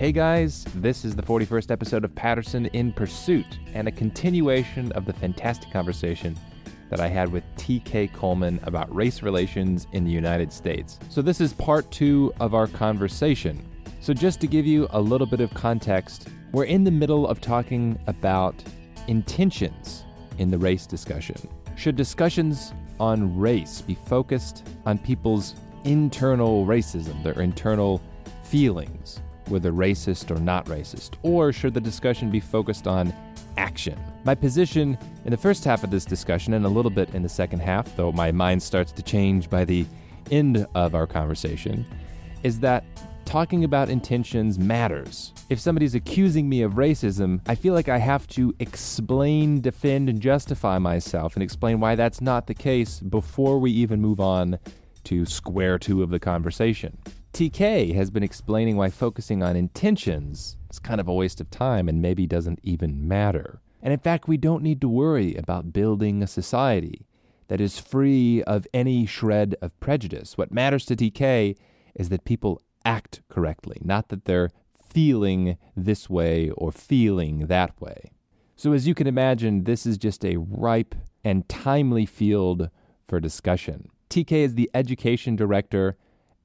Hey guys, this is the 41st episode of Patterson in Pursuit and a continuation of the fantastic conversation that I had with TK Coleman about race relations in the United States. So, this is part two of our conversation. So, just to give you a little bit of context, we're in the middle of talking about intentions in the race discussion. Should discussions on race be focused on people's internal racism, their internal feelings, whether racist or not racist? Or should the discussion be focused on action? My position in the first half of this discussion and a little bit in the second half, though my mind starts to change by the end of our conversation, is that talking about intentions matters. If somebody's accusing me of racism, I feel like I have to explain, defend, and justify myself and explain why that's not the case before we even move on to square two of the conversation. TK has been explaining why focusing on intentions is kind of a waste of time and maybe doesn't even matter. And in fact, we don't need to worry about building a society that is free of any shred of prejudice. What matters to TK is that people act correctly, not that they're feeling this way or feeling that way. So, as you can imagine, this is just a ripe and timely field for discussion. TK is the education director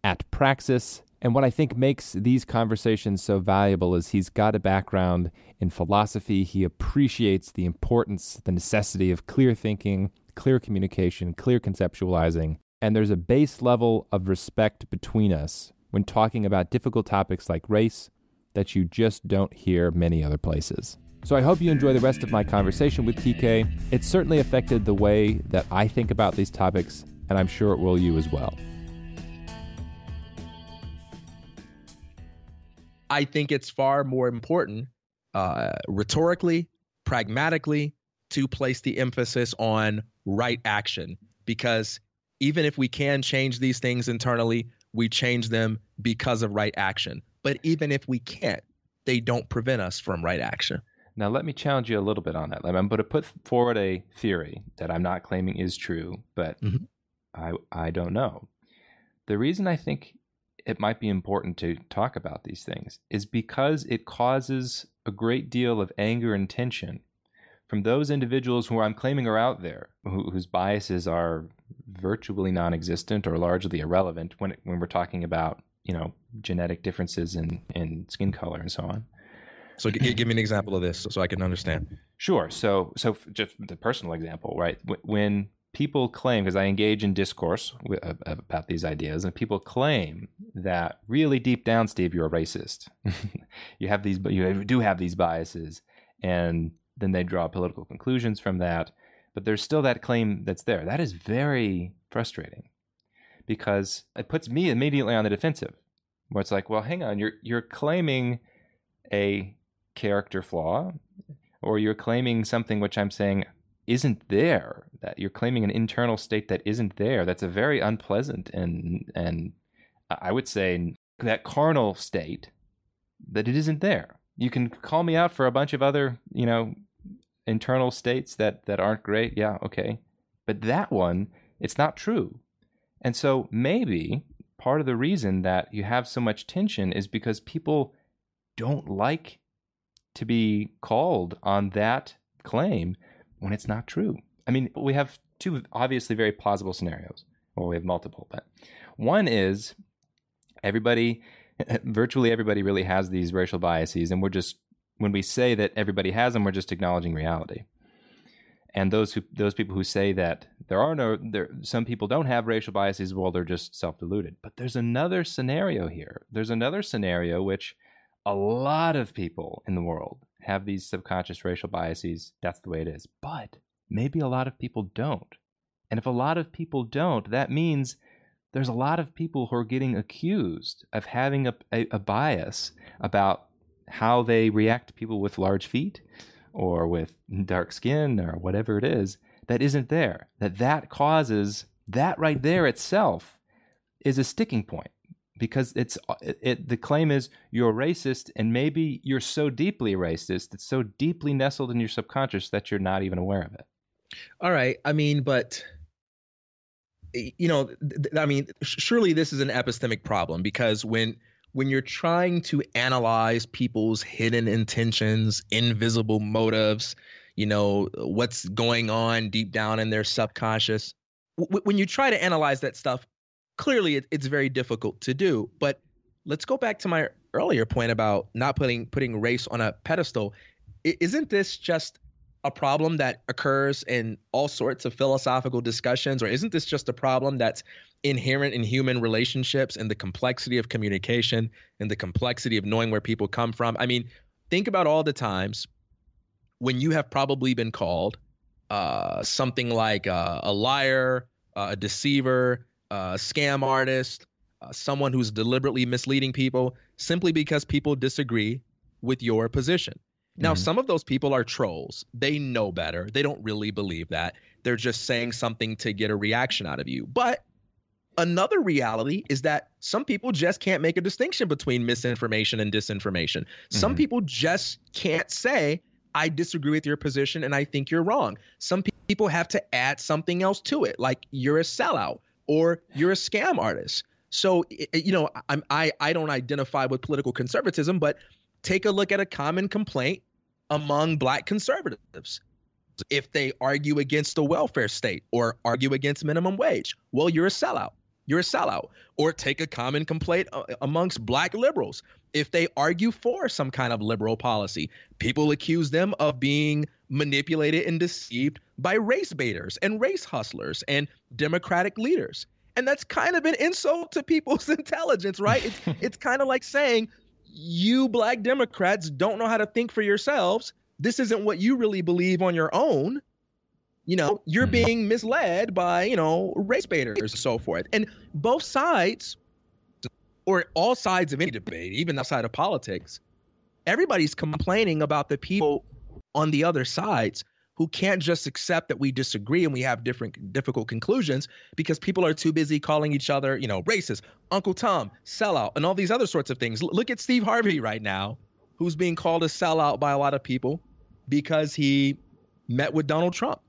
at Praxis, and what I think makes these conversations so valuable is he's got a background in philosophy. He appreciates the importance, the necessity of clear thinking, clear communication, clear conceptualizing, and there's a base level of respect between us when talking about difficult topics like race that you just don't hear many other places. So I hope you enjoy the rest of my conversation with TK. It certainly affected the way that I think about these topics, and I'm sure it will you as well. I think it's far more important uh, rhetorically, pragmatically, to place the emphasis on right action because even if we can change these things internally, we change them because of right action. But even if we can't, they don't prevent us from right action. Now, let me challenge you a little bit on that. I'm going to put forward a theory that I'm not claiming is true, but mm-hmm. I, I don't know. The reason I think it might be important to talk about these things is because it causes a great deal of anger and tension from those individuals who I'm claiming are out there, who, whose biases are virtually non-existent or largely irrelevant when when we're talking about you know genetic differences in in skin color and so on. So g- give me an example of this so I can understand. Sure. So so just the personal example, right? When people claim, because I engage in discourse with, uh, about these ideas, and people claim that really deep down, Steve, you're a racist. you have these, you do have these biases, and then they draw political conclusions from that. But there's still that claim that's there. That is very frustrating because it puts me immediately on the defensive, where it's like, well, hang on, you're you're claiming a character flaw, or you're claiming something which I'm saying isn't there. That you're claiming an internal state that isn't there. That's a very unpleasant and and I would say that carnal state that it isn't there. You can call me out for a bunch of other, you know, internal states that that aren't great, yeah, okay. But that one, it's not true. And so maybe part of the reason that you have so much tension is because people don't like to be called on that claim when it's not true. I mean, we have two obviously very plausible scenarios. Well, we have multiple, but one is everybody, virtually everybody, really has these racial biases, and we're just when we say that everybody has them, we're just acknowledging reality. And those who those people who say that there are no there some people don't have racial biases, well, they're just self deluded. But there's another scenario here. There's another scenario which a lot of people in the world have these subconscious racial biases. That's the way it is. But maybe a lot of people don't. And if a lot of people don't, that means there's a lot of people who are getting accused of having a, a, a bias about how they react to people with large feet or with dark skin or whatever it is that isn't there that that causes that right there itself is a sticking point because it's it, it, the claim is you're racist and maybe you're so deeply racist it's so deeply nestled in your subconscious that you're not even aware of it. All right i mean but you know th- i mean surely this is an epistemic problem because when when you're trying to analyze people's hidden intentions, invisible motives, you know, what's going on deep down in their subconscious, w- when you try to analyze that stuff, clearly it, it's very difficult to do. But let's go back to my earlier point about not putting putting race on a pedestal. I, isn't this just a problem that occurs in all sorts of philosophical discussions, or isn't this just a problem that's inherent in human relationships and the complexity of communication and the complexity of knowing where people come from? I mean, think about all the times when you have probably been called uh, something like uh, a liar, uh, a deceiver, a scam artist, uh, someone who's deliberately misleading people simply because people disagree with your position. Now, mm-hmm. some of those people are trolls. They know better. They don't really believe that. They're just saying something to get a reaction out of you. But another reality is that some people just can't make a distinction between misinformation and disinformation. Mm-hmm. Some people just can't say, I disagree with your position and I think you're wrong. Some people have to add something else to it, like you're a sellout or you're a scam artist. So, you know, I'm, I, I don't identify with political conservatism, but take a look at a common complaint among black conservatives. If they argue against the welfare state or argue against minimum wage, well, you're a sellout. You're a sellout. Or take a common complaint uh, amongst black liberals. If they argue for some kind of liberal policy, people accuse them of being manipulated and deceived by race baiters and race hustlers and democratic leaders. And that's kind of an insult to people's intelligence, right? It's it's kind of like saying you black Democrats don't know how to think for yourselves. This isn't what you really believe on your own. You know, you're mm-hmm. being misled by, you know, race baiters and so forth. And both sides, or all sides of any debate, even outside of politics, everybody's complaining about the people on the other sides who can't just accept that we disagree and we have different difficult conclusions because people are too busy calling each other, you know, racist, Uncle Tom, sellout, and all these other sorts of things. L- look at Steve Harvey right now, who's being called a sellout by a lot of people because he met with Donald Trump.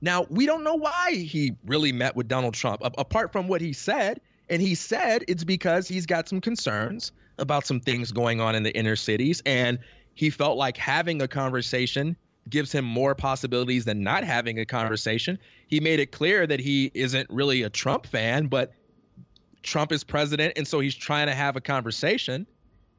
Now, we don't know why he really met with Donald Trump, a- apart from what he said. And he said it's because he's got some concerns about some things going on in the inner cities. And he felt like having a conversation gives him more possibilities than not having a conversation. He made it clear that he isn't really a Trump fan, but Trump is president, and so he's trying to have a conversation.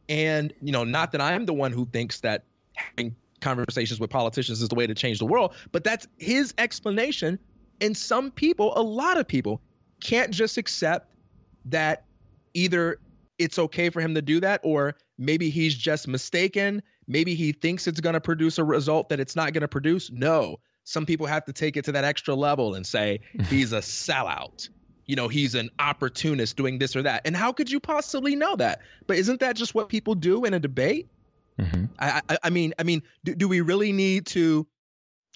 And, you know, not that I'm the one who thinks that having conversations with politicians is the way to change the world, but that's his explanation. And some people, a lot of people, can't just accept that either it's okay for him to do that or maybe he's just mistaken maybe he thinks it's going to produce a result that it's not going to produce. No, some people have to take it to that extra level and say he's a sellout. You know, he's an opportunist doing this or that. And how could you possibly know that? But isn't that just what people do in a debate? Mm-hmm. I, I, I, mean, I mean, do, do we really need to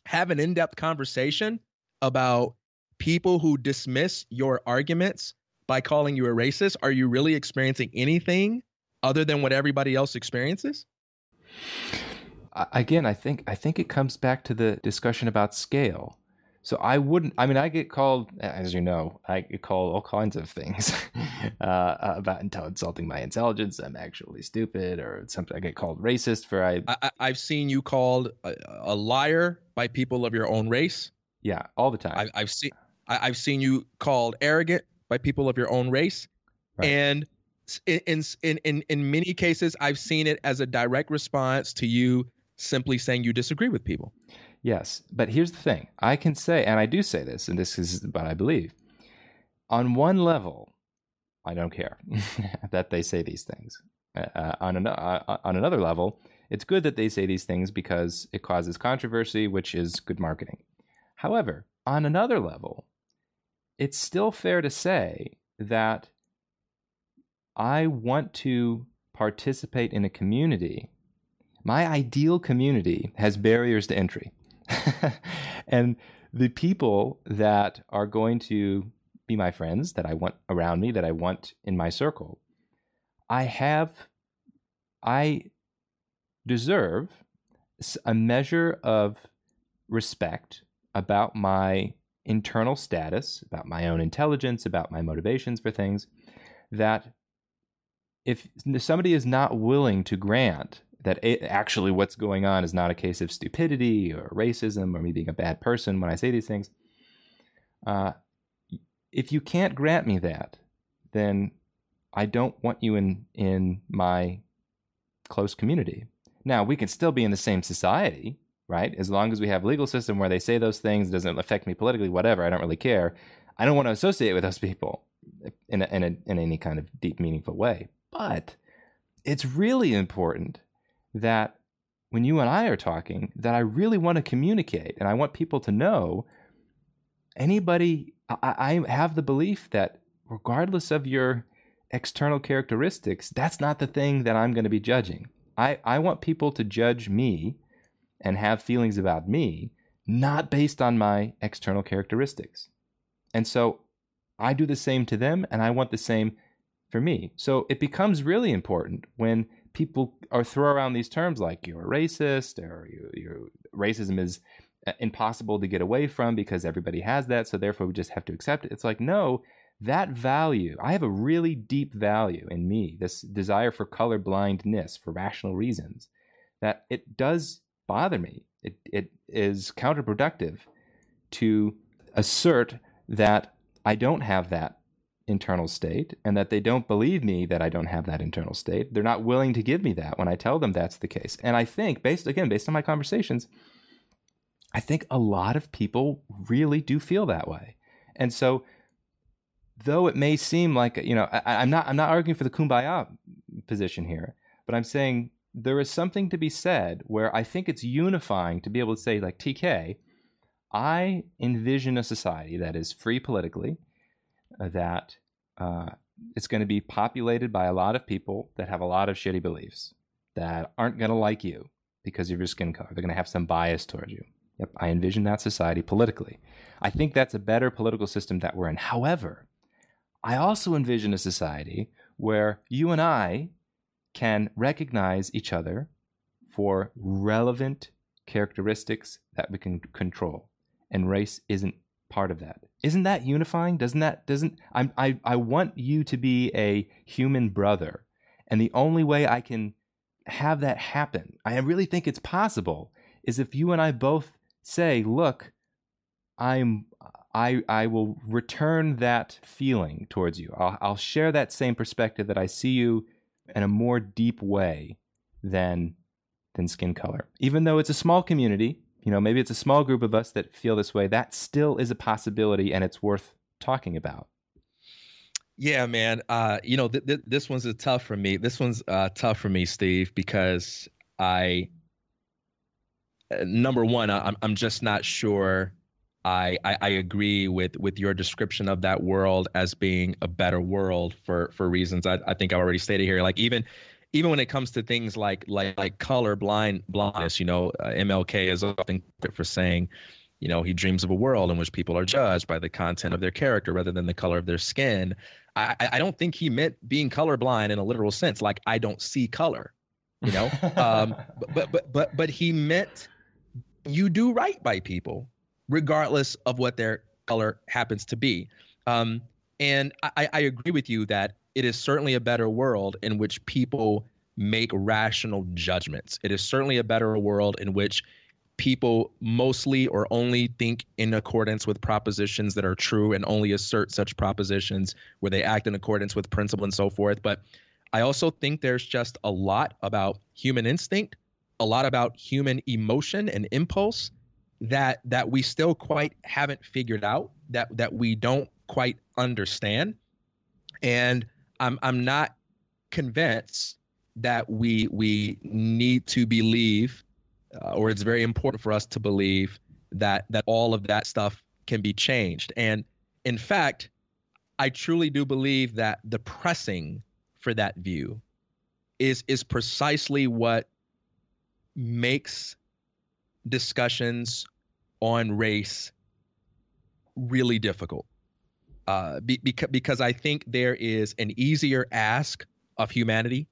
have an in-depth conversation about people who dismiss your arguments by calling you a racist? Are you really experiencing anything other than what everybody else experiences? Again, I think I think it comes back to the discussion about scale. So I wouldn't. I mean, I get called, as you know, I get called all kinds of things uh, about insulting my intelligence. I'm actually stupid, or something. I get called racist for I. I have seen you called a, a, liar by people of your own race. Yeah, all the time. I, have seen I, have seen you called arrogant by people of your own race, right. and in in in in many cases I've seen it as a direct response to you simply saying you disagree with people. Yes, but here's the thing. I can say and I do say this and this is what I believe. On one level, I don't care that they say these things. Uh, uh on an, uh, on another level, it's good that they say these things because it causes controversy, which is good marketing. However, on another level, it's still fair to say that I want to participate in a community. My ideal community has barriers to entry. and the people that are going to be my friends, that I want around me, that I want in my circle, I have, I deserve a measure of respect about my internal status, about my own intelligence, about my motivations for things that if somebody is not willing to grant that it, actually what's going on is not a case of stupidity or racism or me being a bad person when I say these things, uh, if you can't grant me that, then I don't want you in in my close community. Now we can still be in the same society, right? As long as we have legal system where they say those things, doesn't affect me politically, whatever. I don't really care. I don't want to associate with those people in a, in a, in any kind of deep, meaningful way. But it's really important that when you and I are talking, that I really want to communicate, and I want people to know. Anybody, I, I have the belief that regardless of your external characteristics, that's not the thing that I'm going to be judging. I, I want people to judge me and have feelings about me, not based on my external characteristics. And so I do the same to them, and I want the same for me. So it becomes really important when people are throw around these terms like you're a racist or you, you racism is uh, impossible to get away from because everybody has that, so therefore we just have to accept it. It's like no, that value, I have a really deep value in me, this desire for color blindness for rational reasons, that it does bother me. It, it is counterproductive to assert that I don't have that internal state and that they don't believe me that I don't have that internal state. They're not willing to give me that when I tell them that's the case. And I think, based again, based on my conversations, I think a lot of people really do feel that way. And so though it may seem like you know I, am not i'm not arguing for the kumbaya position here but i'm saying there is something to be said where i think it's unifying to be able to say like tk i envision a society that is free politically that uh, it's going to be populated by a lot of people that have a lot of shitty beliefs that aren't going to like you because of your skin color. They're going to have some bias towards you. Yep i envision that society politically. I think that's a better political system that we're in. However I also envision a society where you and I can recognize each other for relevant characteristics that we can control. And race isn't part of that. Isn't that unifying? Doesn't that doesn't I I I want you to be a human brother. And the only way I can have that happen, I really think it's possible, is if you and I both say, look, I'm I, I will return that feeling towards you. I'll, I'll share that same perspective that I see you in a more deep way than than skin color. Even though it's a small community, you know, maybe it's a small group of us that feel this way, that still is a possibility and it's worth talking about. Yeah, man. Uh, you know, th- th- this one's tough for me. This one's uh, tough for me, Steve, because I, uh, number one, I'm I'm just not sure I, I, I agree with with your description of that world as being a better world for for reasons I, I think I already stated here. Like even even when it comes to things like like like color blind blindness, you know, uh, MLK is often for saying, you know, he dreams of a world in which people are judged by the content of their character rather than the color of their skin. I I don't think he meant being colorblind in a literal sense, like I don't see color, you know. um, but but but but he meant you do right by people regardless of what their color happens to be. Um, and I, I agree with you that it is certainly a better world in which people make rational judgments. It is certainly a better world in which people mostly or only think in accordance with propositions that are true and only assert such propositions where they act in accordance with principle and so forth. But I also think there's just a lot about human instinct, a lot about human emotion and impulse that that we still quite haven't figured out that that we don't quite understand and i'm i'm not convinced that we we need to believe uh, or it's very important for us to believe that that all of that stuff can be changed. And in fact i truly do believe that the pressing for that view is is precisely what makes discussions on race really difficult uh, be, because, because I think there is an easier ask of humanity,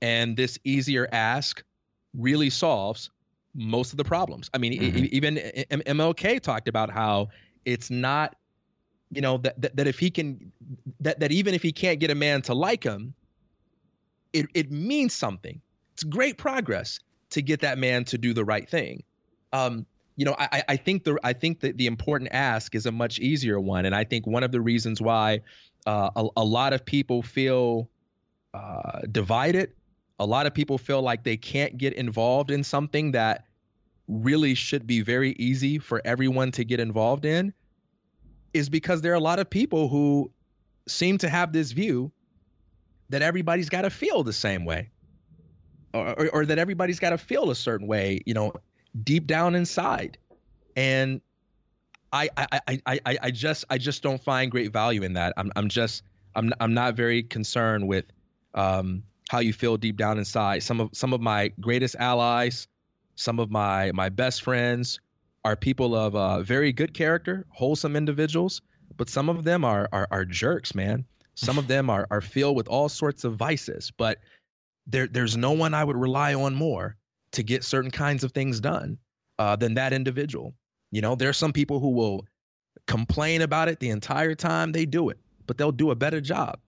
and this easier ask really solves most of the problems. I mean, mm-hmm. even MLK talked about how it's not, you know, that, that, that if he can, that, that even if he can't get a man to like him, it, it means something. It's great progress to get that man to do the right thing. Um, you know, I, I think the I think that the important ask is a much easier one, and I think one of the reasons why uh, a, a lot of people feel uh, divided, a lot of people feel like they can't get involved in something that really should be very easy for everyone to get involved in, is because there are a lot of people who seem to have this view that everybody's got to feel the same way or, or, or that everybody's got to feel a certain way, you know, deep down inside. And I, I, I, I, I just, I just don't find great value in that. I'm, I'm just, I'm, I'm not very concerned with um, how you feel deep down inside. Some of, some of my greatest allies, some of my, my best friends are people of uh, very good character, wholesome individuals, but some of them are, are, are jerks, man. Some of them are, are filled with all sorts of vices, but there, there's no one I would rely on more to get certain kinds of things done uh, than that individual. You know, there are some people who will complain about it the entire time they do it, but they'll do a better job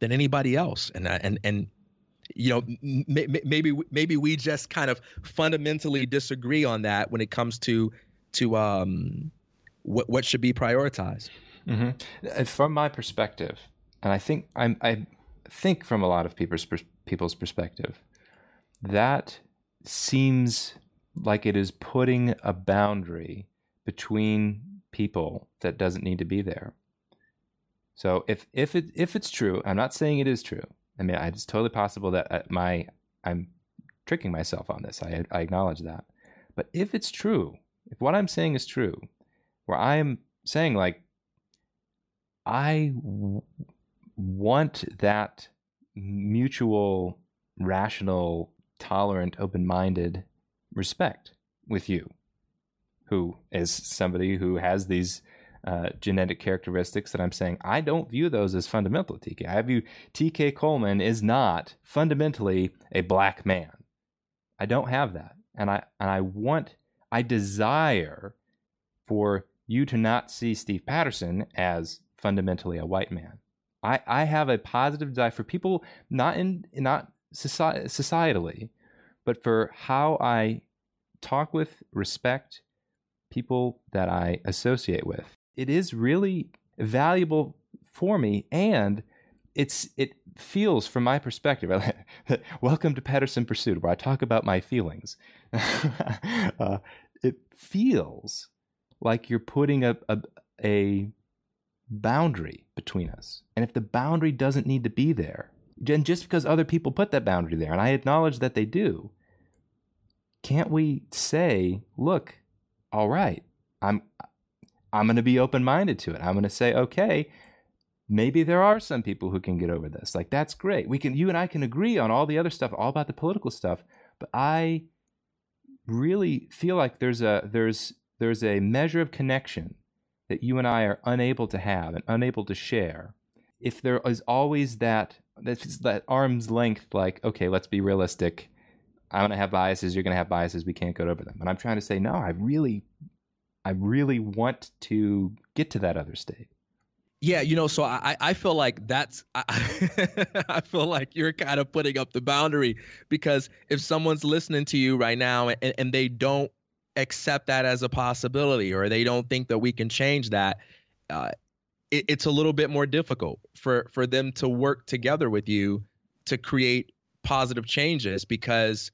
than anybody else. And uh, and and you know, m- maybe maybe we just kind of fundamentally disagree on that when it comes to to um what what should be prioritized. Mm-hmm. From my perspective, and I think I'm I think from a lot of people's people's perspective, that seems like it is putting a boundary between people that doesn't need to be there. So if if it if it's true, I'm not saying it is true. I mean, it's totally possible that uh, my I'm tricking myself on this. I I acknowledge that. But if it's true, if what I'm saying is true, where I'm saying like I w- want that mutual rational tolerant, open minded respect with you, who is somebody who has these uh, genetic characteristics that I'm saying I don't view those as fundamental. TK, I view TK Coleman is not fundamentally a black man. I don't have that, and I and I want I desire for you to not see Steve Patterson as fundamentally a white man. I, I have a positive desire for people not in not society, societally, but for how I talk with, respect people that I associate with. It is really valuable for me and it's it feels from my perspective welcome to Patterson Pursuit where i talk about my feelings uh, it feels like you're putting a, a, a boundary between us and if the boundary doesn't need to be there and just because other people put that boundary there, and I acknowledge that they do, can't we say, look, all right, I'm I'm going to be open-minded to it. I'm going to say, okay, maybe there are some people who can get over this. Like that's great. We can you and I can agree on all the other stuff, all about the political stuff, but I really feel like there's a there's there's a measure of connection that you and I are unable to have and unable to share if there is always that that's that arm's length like okay let's be realistic. I'm going to have biases you're going to have biases we can't go over them. And i'm trying to say no i really i really want to get to that other state. Yeah you know so i i feel like that's i, I feel like you're kind of putting up the boundary because if someone's listening to you right now and, and they don't accept that as a possibility or they don't think that we can change that uh, it, it's a little bit more difficult for for them to work together with you to create positive changes because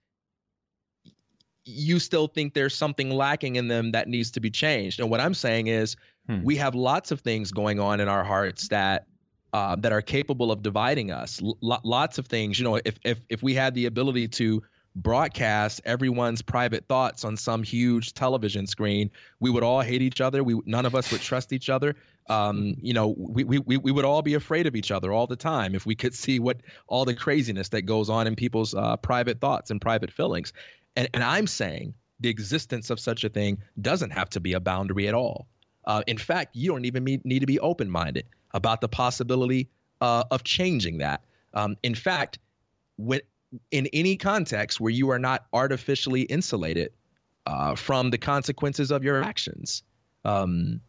you still think there's something lacking in them that needs to be changed. And what I'm saying is, hmm. we have lots of things going on in our hearts that uh, that are capable of dividing us. L- lots of things. You know, if if if we had the ability to broadcast everyone's private thoughts on some huge television screen, we would all hate each other. We none of us would trust each other. Um, you know, we, we we would all be afraid of each other all the time if we could see what all the craziness that goes on in people's uh, private thoughts and private feelings. And and I'm saying the existence of such a thing doesn't have to be a boundary at all. Uh, in fact, you don't even need to be open minded about the possibility uh, of changing that. Um, in fact, when in any context where you are not artificially insulated uh, from the consequences of your actions. Um,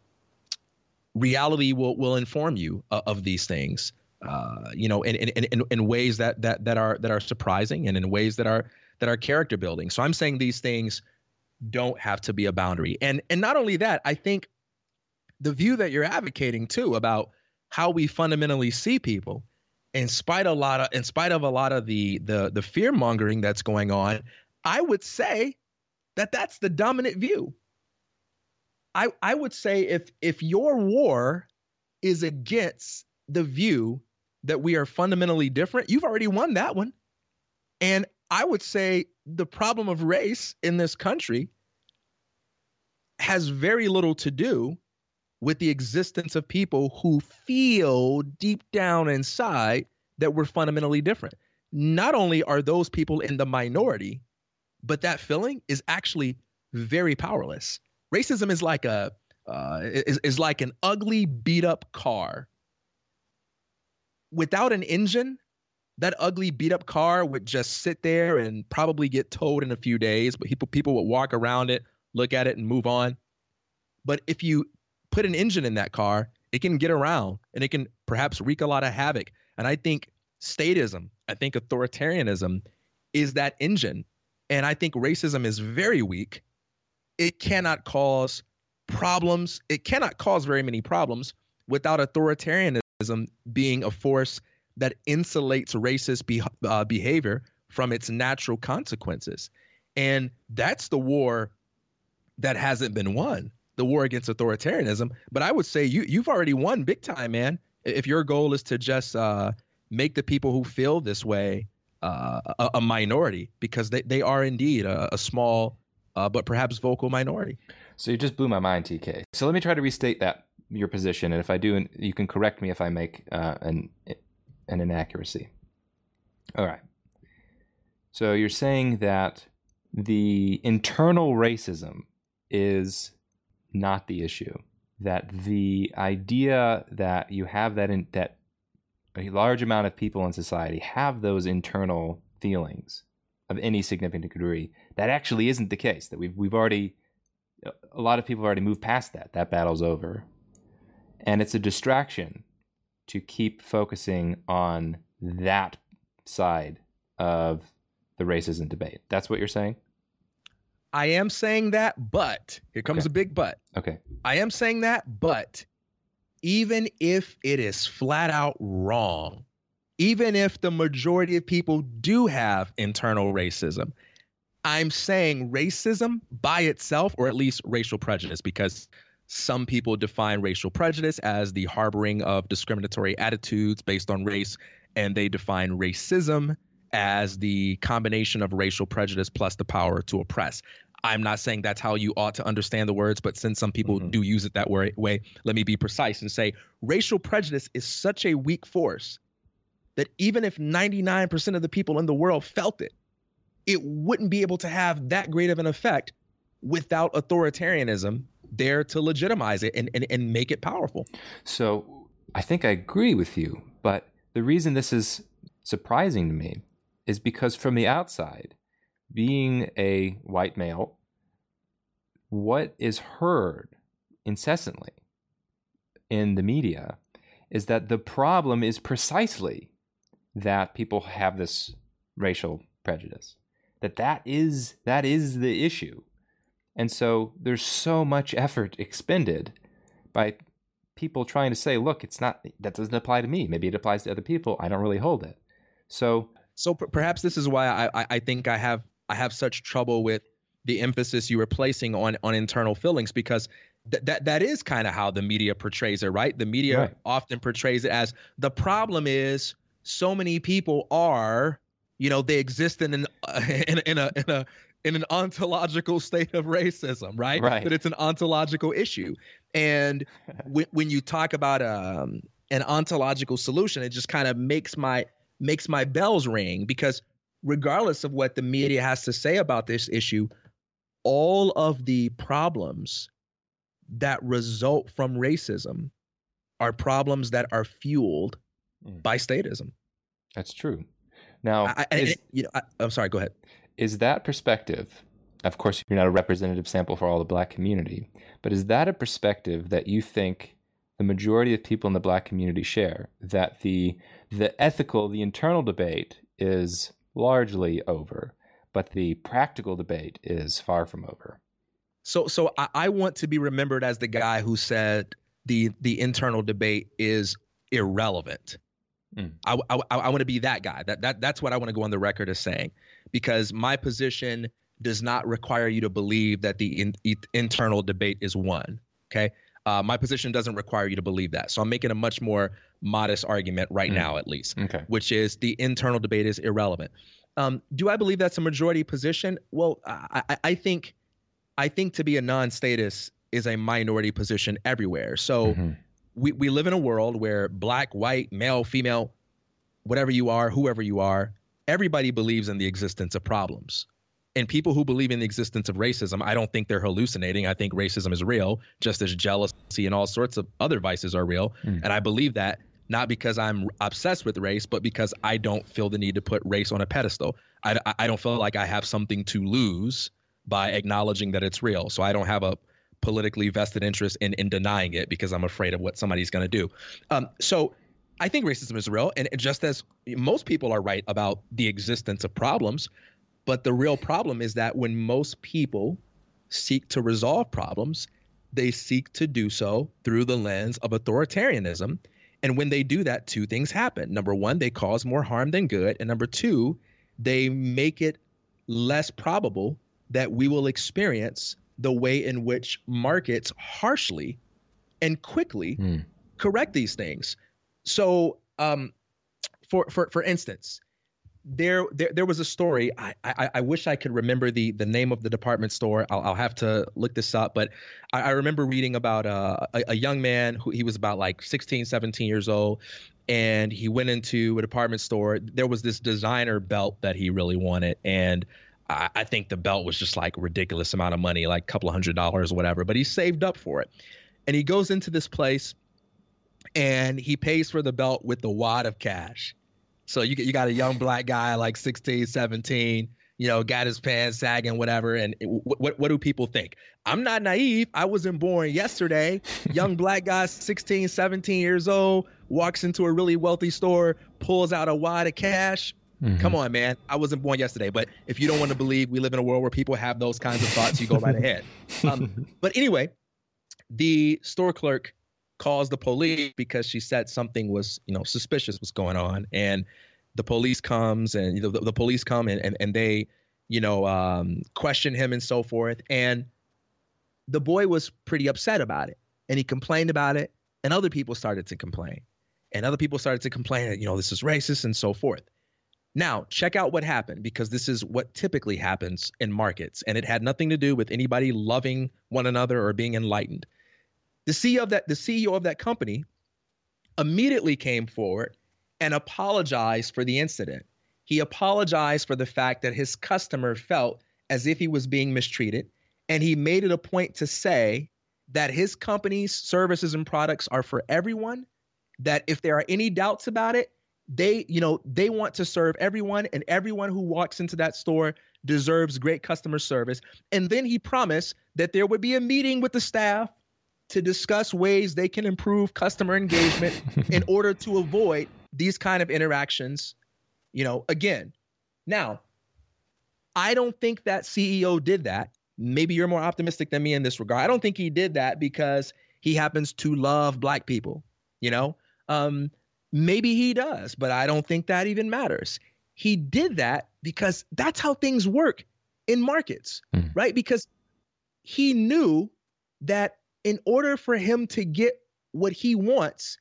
reality will, will inform you uh, of these things. uh, you know, in, in, in, in ways that, that, that are, that are surprising and in ways that are, that are character building. So I'm saying these things don't have to be a boundary. And, and not only that, I think the view that you're advocating too about how we fundamentally see people in spite of a lot of in spite of a lot of the the the fear mongering that's going on i would say that that's the dominant view i i would say if if your war is against the view that we are fundamentally different, you've already won that one. And I would say the problem of race in this country has very little to do with the existence of people who feel deep down inside that we're fundamentally different. Not only are those people in the minority, but that feeling is actually very powerless. Racism is like a uh, is, is like an ugly beat up car without an engine, that ugly beat up car would just sit there and probably get towed in a few days, but people people would walk around it, look at it and move on. But if you put an engine in that car, it can get around and it can perhaps wreak a lot of havoc. And I think statism, I think authoritarianism is that engine. And I think racism is very weak. It cannot cause problems. It cannot cause very many problems without authoritarianism being a force that insulates racist be- uh, behavior from its natural consequences. And that's the war that hasn't been won, the war against authoritarianism. But I would say you you've already won big time, man. If your goal is to just uh, make the people who feel this way uh, a, a, minority, because they, they are indeed a, a small uh, but perhaps vocal minority. So you just blew my mind, TK. So let me try to restate that your position, and if I do, you can correct me if I make uh, an an inaccuracy. All right. So you're saying that the internal racism is not the issue. That the idea that you have that in, that a large amount of people in society have those internal feelings of any significant degree, that actually isn't the case. That we've we've already a lot of people have already moved past that. That battle's over. And it's a distraction to keep focusing on that side of the racism debate. That's what you're saying? I am saying that, but here comes okay. a big but. Okay. I am saying that, but even if it is flat out wrong, even if the majority of people do have internal racism, I'm saying racism by itself, or at least racial prejudice, because some people define racial prejudice as the harboring of discriminatory attitudes based on race, and they define racism as the combination of racial prejudice plus the power to oppress. I'm not saying that's how you ought to understand the words, but since some people mm-hmm. do use it that way, way, let me be precise and say racial prejudice is such a weak force that even if 99% of the people in the world felt it, it wouldn't be able to have that great of an effect without authoritarianism there to legitimize it and, and, and make it powerful. So I think I agree with you, but the reason this is surprising to me is because from the outside, being a white male, what is heard incessantly in the media is that the problem is precisely that people have this racial prejudice that that is that is the issue and so there's so much effort expended by people trying to say, look, it's not that doesn't apply to me. Maybe it applies to other people. I don't really hold it. So so p- perhaps this is why I, I think I have I have such trouble with the emphasis you were placing on on internal feelings because th- that that is kind of how the media portrays it, right? The media right. often portrays it as the problem is so many people are, you know, they exist in an uh, in, in a in a in an ontological state of racism, right? Right. That it's an ontological issue. And when, when you talk about um, an ontological solution, it just kind of makes my makes my bells ring because regardless of what the media has to say about this issue, all of the problems that result from racism are problems that are fueled mm. by statism. That's true. Now, I, I, is, you know, I, I'm sorry. Go ahead is that perspective of course you're not a representative sample for all the black community but is that a perspective that you think the majority of people in the black community share that the the ethical, the internal debate is largely over, but the practical debate is far from over. So, so I, I want to be remembered as the guy who said the the internal debate is irrelevant. Mm. I, I, I want to be that guy. That that that's what I want to go on the record as saying, because my position does not require you to believe that the in, internal debate is won. Okay, uh, my position doesn't require you to believe that. So I'm making a much more modest argument right mm. now, at least, okay. which is the internal debate is irrelevant. Um, do I believe that's a majority position? Well, I, I think I think to be a non-statist is a minority position everywhere. So mm-hmm. We, we live in a world where black, white, male, female, whatever you are, whoever you are, everybody believes in the existence of problems. And people who believe in the existence of racism, I don't think they're hallucinating. I think racism is real, just as jealousy and all sorts of other vices are real. Mm. And I believe that not because I'm obsessed with race, but because I don't feel the need to put race on a pedestal. I, I don't feel like I have something to lose by acknowledging that it's real. So I don't have a politically vested interest in in denying it because I'm afraid of what somebody's going to do. Um, so I think racism is real, and just as most people are right about the existence of problems, but the real problem is that when most people seek to resolve problems, they seek to do so through the lens of authoritarianism. And when they do that, two things happen. Number one, they cause more harm than good. And number two, they make it less probable that we will experience the way in which markets harshly and quickly mm. correct these things. So, um, for for for instance, there there, there was a story. I, I, I wish I could remember the the name of the department store. I'll, I'll have to look this up. But I, I remember reading about uh, a, a young man who he was about like 16, 17 years old, and he went into a department store. There was this designer belt that he really wanted, and I, think the belt was just like ridiculous amount of money, like a couple of hundred dollars or whatever. But he saved up for it, and he goes into this place, and he pays for the belt with the wad of cash. So you you got a young black guy like 16, 17, you know, got his pants sagging, whatever. And what, what, what do people think? I'm not naive. I wasn't born yesterday. young black guy, 16, 17 years old, walks into a really wealthy store, pulls out a wad of cash. Mm-hmm. Come on, man. I wasn't born yesterday, but if you don't want to believe we live in a world where people have those kinds of thoughts, you go right ahead. Um, but anyway, the store clerk calls the police because she said something was, you know, suspicious was going on, and the police comes and you know, the, the police come and, and, and they, you know, um, question him and so forth. And the boy was pretty upset about it, and he complained about it, and other people started to complain, and other people started to complain that you know this is racist and so forth. Now, check out what happened because this is what typically happens in markets, and it had nothing to do with anybody loving one another or being enlightened. The CEO of that, the CEO of that company immediately came forward and apologized for the incident. He apologized for the fact that his customer felt as if he was being mistreated, and he made it a point to say that his company's services and products are for everyone, that if there are any doubts about it, they you know they want to serve everyone and everyone who walks into that store deserves great customer service. And then he promised that there would be a meeting with the staff to discuss ways they can improve customer engagement in order to avoid these kind of interactions you know again. Now i don't think that ceo did that. Maybe you're more optimistic than me in this regard. I don't think he did that because he happens to love black people you know? Um, Maybe he does, but I don't think that even matters. He did that because that's how things work in markets, mm. right? Because he knew that in order for him to get what he wants,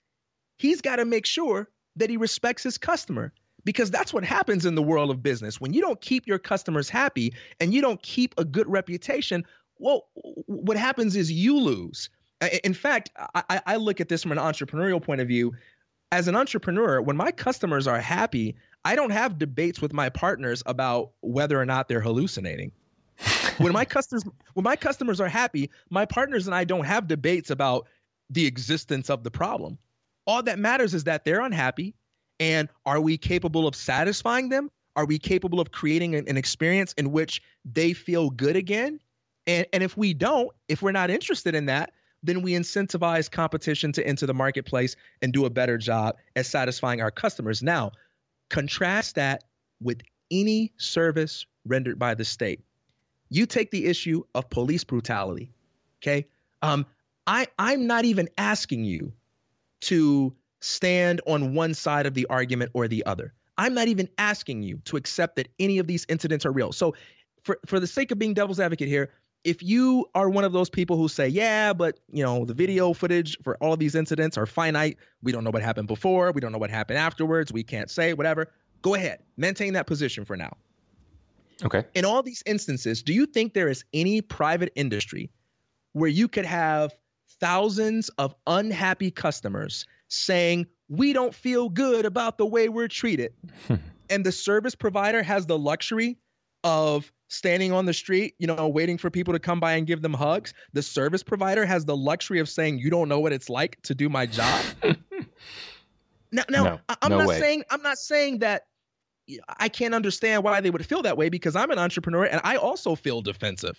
he's got to make sure that he respects his customer because that's what happens in the world of business. When you don't keep your customers happy and you don't keep a good reputation, well, what happens is you lose. In fact, I, I, look at this from an entrepreneurial point of view as an entrepreneur, when my customers are happy, I don't have debates with my partners about whether or not they're hallucinating. when my customers when my customers are happy, my partners and I don't have debates about the existence of the problem. All that matters is that they're unhappy and are we capable of satisfying them? Are we capable of creating an, an experience in which they feel good again? And and if we don't, if we're not interested in that, then we incentivize competition to enter the marketplace and do a better job at satisfying our customers. Now, contrast that with any service rendered by the state. You take the issue of police brutality, okay? Um, I, I'm not even asking you to stand on one side of the argument or the other. I'm not even asking you to accept that any of these incidents are real. So, for, for the sake of being devil's advocate here, if you are one of those people who say, yeah, but you know, the video footage for all of these incidents are finite. We don't know what happened before. We don't know what happened afterwards. We can't say whatever. Go ahead, maintain that position for now. Okay. In all these instances, do you think there is any private industry where you could have thousands of unhappy customers saying, we don't feel good about the way we're treated? and the service provider has the luxury of standing on the street, you know, waiting for people to come by and give them hugs. The service provider has the luxury of saying, "You don't know what it's like to do my job." now, now no, I'm no not way. saying I'm not saying that I can't understand why they would feel that way because I'm an entrepreneur and I also feel defensive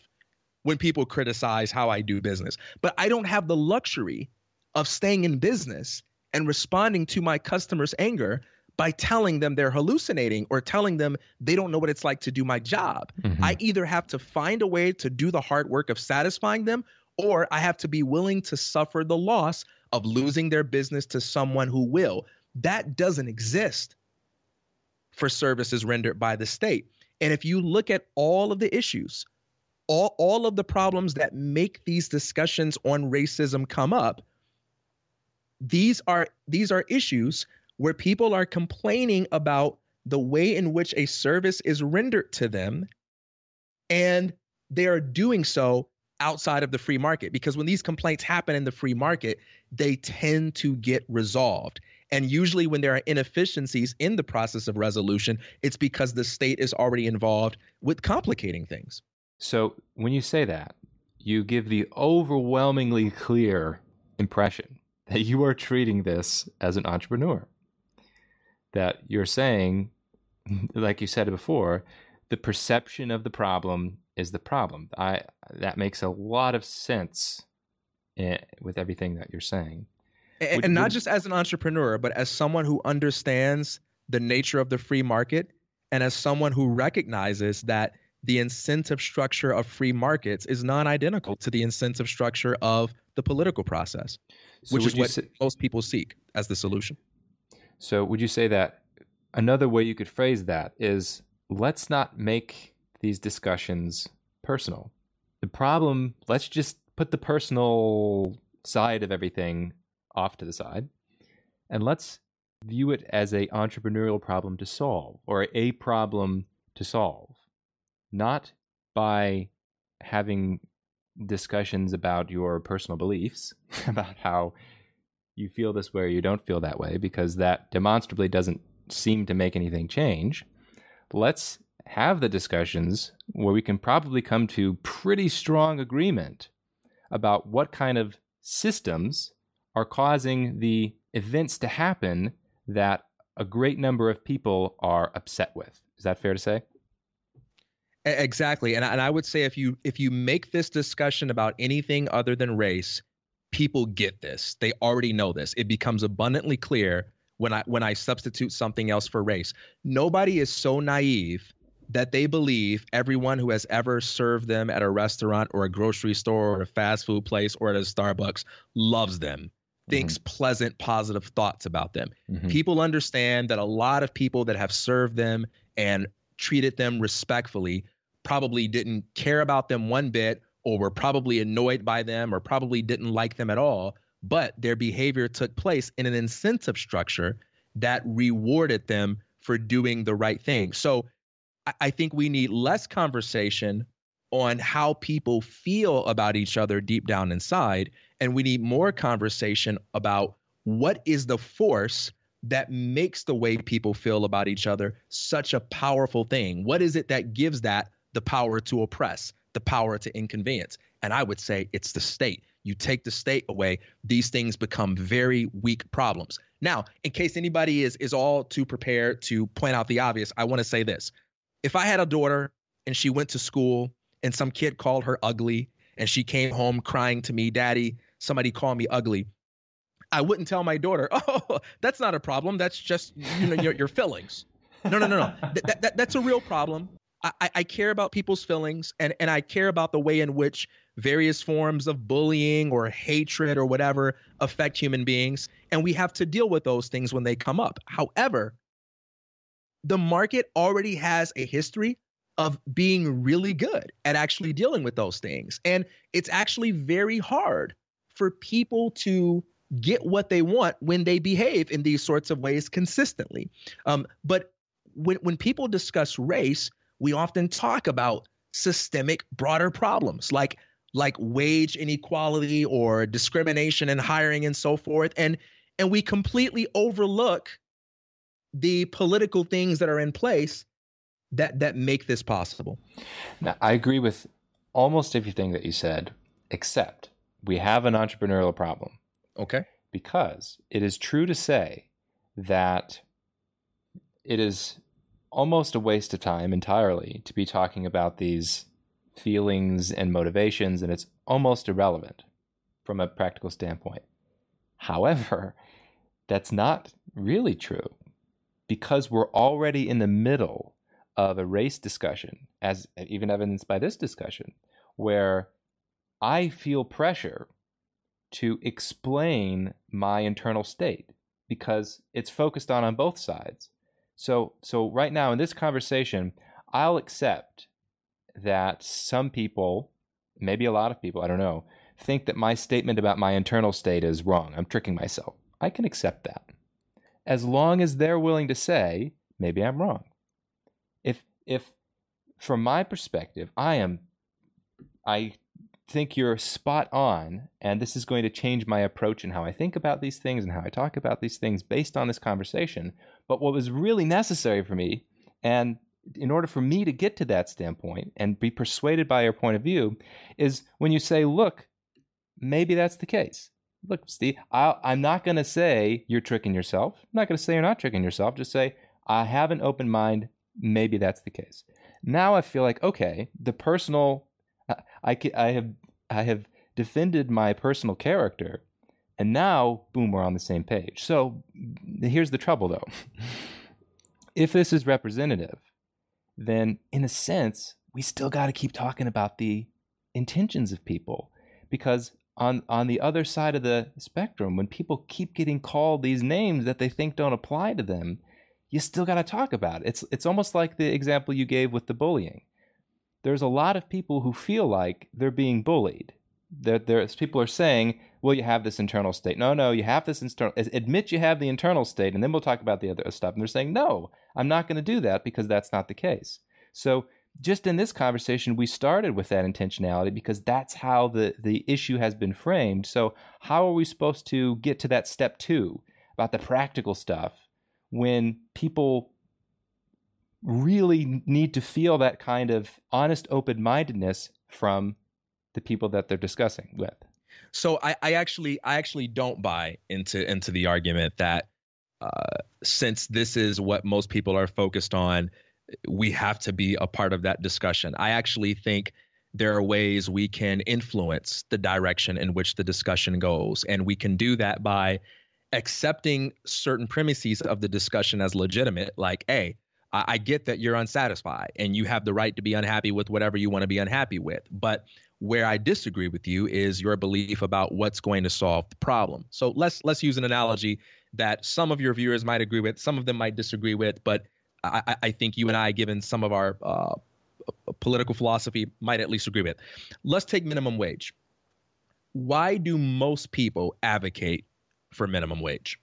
when people criticize how I do business. But I don't have the luxury of staying in business and responding to my customers' anger by telling them they're hallucinating or telling them they don't know what it's like to do my job. Mm-hmm. I either have to find a way to do the hard work of satisfying them or I have to be willing to suffer the loss of losing their business to someone who will. That doesn't exist for services rendered by the state. And if you look at all of the issues, all, all of the problems that make these discussions on racism come up, these are these are issues where people are complaining about the way in which a service is rendered to them and they are doing so outside of the free market. Because when these complaints happen in the free market they tend to get resolved. And usually when there are inefficiencies in the process of resolution it's because the state is already involved with complicating things. So when you say that you give the overwhelmingly clear impression that you are treating this as an entrepreneur that you're saying, like you said before, the perception of the problem is the problem. I that makes a lot of sense in, with everything that you're saying. And, would, and not would, just as an entrepreneur, but as someone who understands the nature of the free market and as someone who recognizes that the incentive structure of free markets is non-identical to the incentive structure of the political process, so which is what say, most people seek as the solution. So, would you say that another way you could phrase that is let's not make these discussions personal? The problem, let's just put the personal side of everything off to the side and let's view it as a entrepreneurial problem to solve or a problem to solve not by having discussions about your personal beliefs about how you feel this way or you don't feel that way because that demonstrably doesn't seem to make anything change. Let's have the discussions where we can probably come to pretty strong agreement about what kind of systems are causing the events to happen that a great number of people are upset with. Is that fair to say? Exactly. And and I would say if you if you make this discussion about anything other than race, people get this. They already know this. It becomes abundantly clear when I when I substitute something else for race. Nobody is so naive that they believe everyone who has ever served them at a restaurant or a grocery store or a fast food place or at a Starbucks loves them, thinks mm-hmm. pleasant, positive thoughts about them. Mm-hmm. People understand that a lot of people that have served them and treated them respectfully probably didn't care about them one bit or were probably annoyed by them or probably didn't like them at all, but their behavior took place in an incentive structure that rewarded them for doing the right thing. So I think we need less conversation on how people feel about each other deep down inside. And we need more conversation about what is the force that makes the way people feel about each other such a powerful thing? What is it that gives that the power to oppress? The power to inconvenience. And I would say it's the state. You take the state away, these things become very weak problems. Now, in case anybody is is all too prepared to point out the obvious, I want to say this. If I had a daughter and she went to school and some kid called her ugly and she came home crying to me, "Daddy, somebody call me ugly, I wouldn't tell my daughter, "Oh, that's not a problem. That's just you know your, your feelings." No, no, no, no. that, that, that's a real problem. I, I care about people's feelings, and and I care about the way in which various forms of bullying or hatred or whatever affect human beings, and we have to deal with those things when they come up. However, the market already has a history of being really good at actually dealing with those things. And it's actually very hard for people to get what they want when they behave in these sorts of ways consistently. Um, but when, when people discuss race, we often talk about systemic, broader problems like like wage inequality or discrimination in hiring and so forth. And and we completely overlook the political things that are in place that that make this possible. Now, I agree with almost everything that you said, except we have an entrepreneurial problem. Okay. Because it is true to say that it is almost a waste of time entirely to be talking about these feelings and motivations, and it's almost irrelevant from a practical standpoint. However, that's not really true because we're already in the middle of a race discussion, as even evidenced by this discussion, where I feel pressure to explain my internal state because it's focused on on both sides. So so right now in this conversation, I'll accept that some people, maybe a lot of people, I don't know, think that my statement about my internal state is wrong. I'm tricking myself. I can accept that. As long as they're willing to say, maybe I'm wrong if if from my perspective, I am I think you're spot on and this is going to change my approach and how I think about these things and how I talk about these things based on this conversation. But what was really necessary for me and in order for me to get to that standpoint and be persuaded by your point of view is when you say, look, maybe that's the case. Look, Steve, i am not going to say you're tricking yourself. I'm not going to say you're not tricking yourself. Just say, I have an open mind maybe that's the case. Now I feel like okay, the personal, I, I have I have defended my personal character, and now boom, we're on the same page. So here's the trouble though. if this is representative, then in a sense we still got to keep talking about the intentions of people because on on the other side of the spectrum when people keep getting called these names that they think don't apply to them you still got to talk about it. It's it's almost like the example you gave with the bullying. There's a lot of people who feel like they're being bullied. There, there's people are saying, "Well, you have this internal state." No, no, you have this internal. Admit you have the internal state, and then we'll talk about the other stuff. And they're saying, "No, I'm not going to do that because that's not the case." So, just in this conversation, we started with that intentionality because that's how the the issue has been framed. So, how are we supposed to get to that step two about the practical stuff? when people really need to feel that kind of honest open mindedness from the people that they're discussing with. So I, I actually I actually don't buy into into the argument that uh, since this is what most people are focused on, we have to be a part of that discussion. I actually think there are ways we can influence the direction in which the discussion goes, and we can do that by accepting certain premises of the discussion as legitimate, like, hey, I, I get that you're unsatisfied and you have the right to be unhappy with whatever you want to be unhappy with. But where I disagree with you is your belief about what's going to solve the problem. So let's let's use an analogy that some of your viewers might agree with, some of them might disagree with, but I, I think you and I, given some of our uh, political philosophy, might at least agree with. Let's take minimum wage. Why do most people advocate for minimum wage.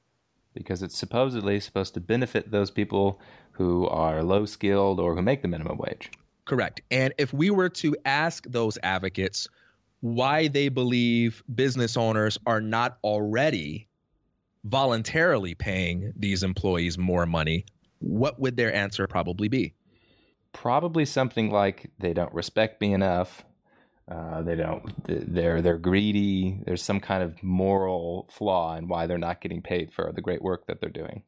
Because it's supposedly supposed to benefit those people who are low skilled or who make the minimum wage. Correct. And if we were to ask those advocates why they believe business owners are not already voluntarily paying these employees more money, what would their answer probably be? Probably something like they don't respect me enough, uh, they don't. They're they're greedy. There's some kind of moral flaw in why they're not getting paid for the great work that they're doing.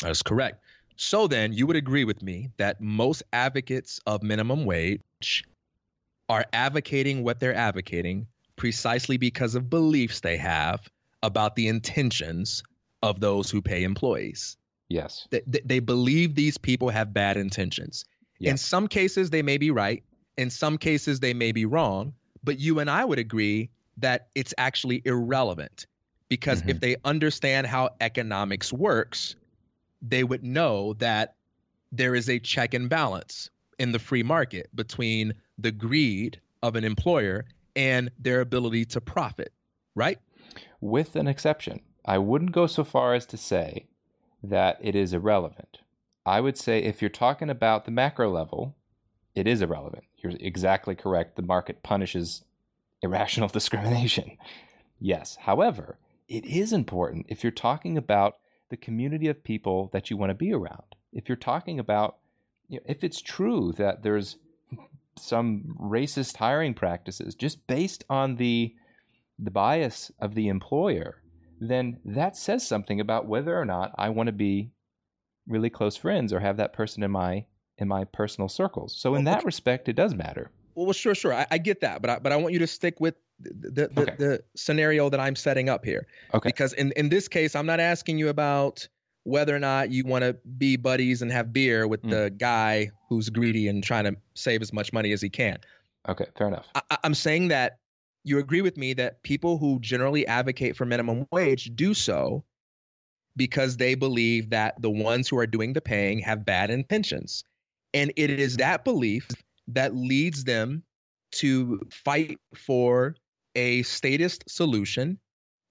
That's correct. So then, you would agree with me that most advocates of minimum wage are advocating what they're advocating precisely because of beliefs they have about the intentions of those who pay employees. Yes. They, they believe these people have bad intentions. Yes. In some cases, they may be right. In some cases, they may be wrong. But you and I would agree that it's actually irrelevant because mm-hmm. if they understand how economics works, they would know that there is a check and balance in the free market between the greed of an employer and their ability to profit, right? With an exception. I wouldn't go so far as to say that it is irrelevant. I would say if you're talking about the macro level, it is irrelevant. You're exactly correct. The market punishes irrational discrimination. Yes. However, it is important if you're talking about the community of people that you want to be around. If you're talking about, you know, if it's true that there's some racist hiring practices just based on the the bias of the employer, then that says something about whether or not I want to be really close friends or have that person in my in my personal circles. So in that respect, it does matter. Well, sure, sure, I, I get that, but I, but I want you to stick with the the, okay. the scenario that I'm setting up here. Okay. Because in in this case, I'm not asking you about whether or not you want to be buddies and have beer with mm. the guy who's greedy and trying to save as much money as he can. Okay, fair enough. I, I'm saying that you agree with me that people who generally advocate for minimum wage do so because they believe that the ones who are doing the paying have bad intentions. And it is that belief that leads them to fight for a statist solution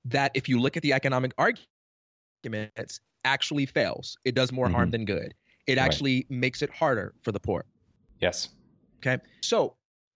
that, if you look at the economic arguments, actually fails. It does more mm-hmm. harm than good. It actually right. makes it harder for the poor. Yes. Okay. So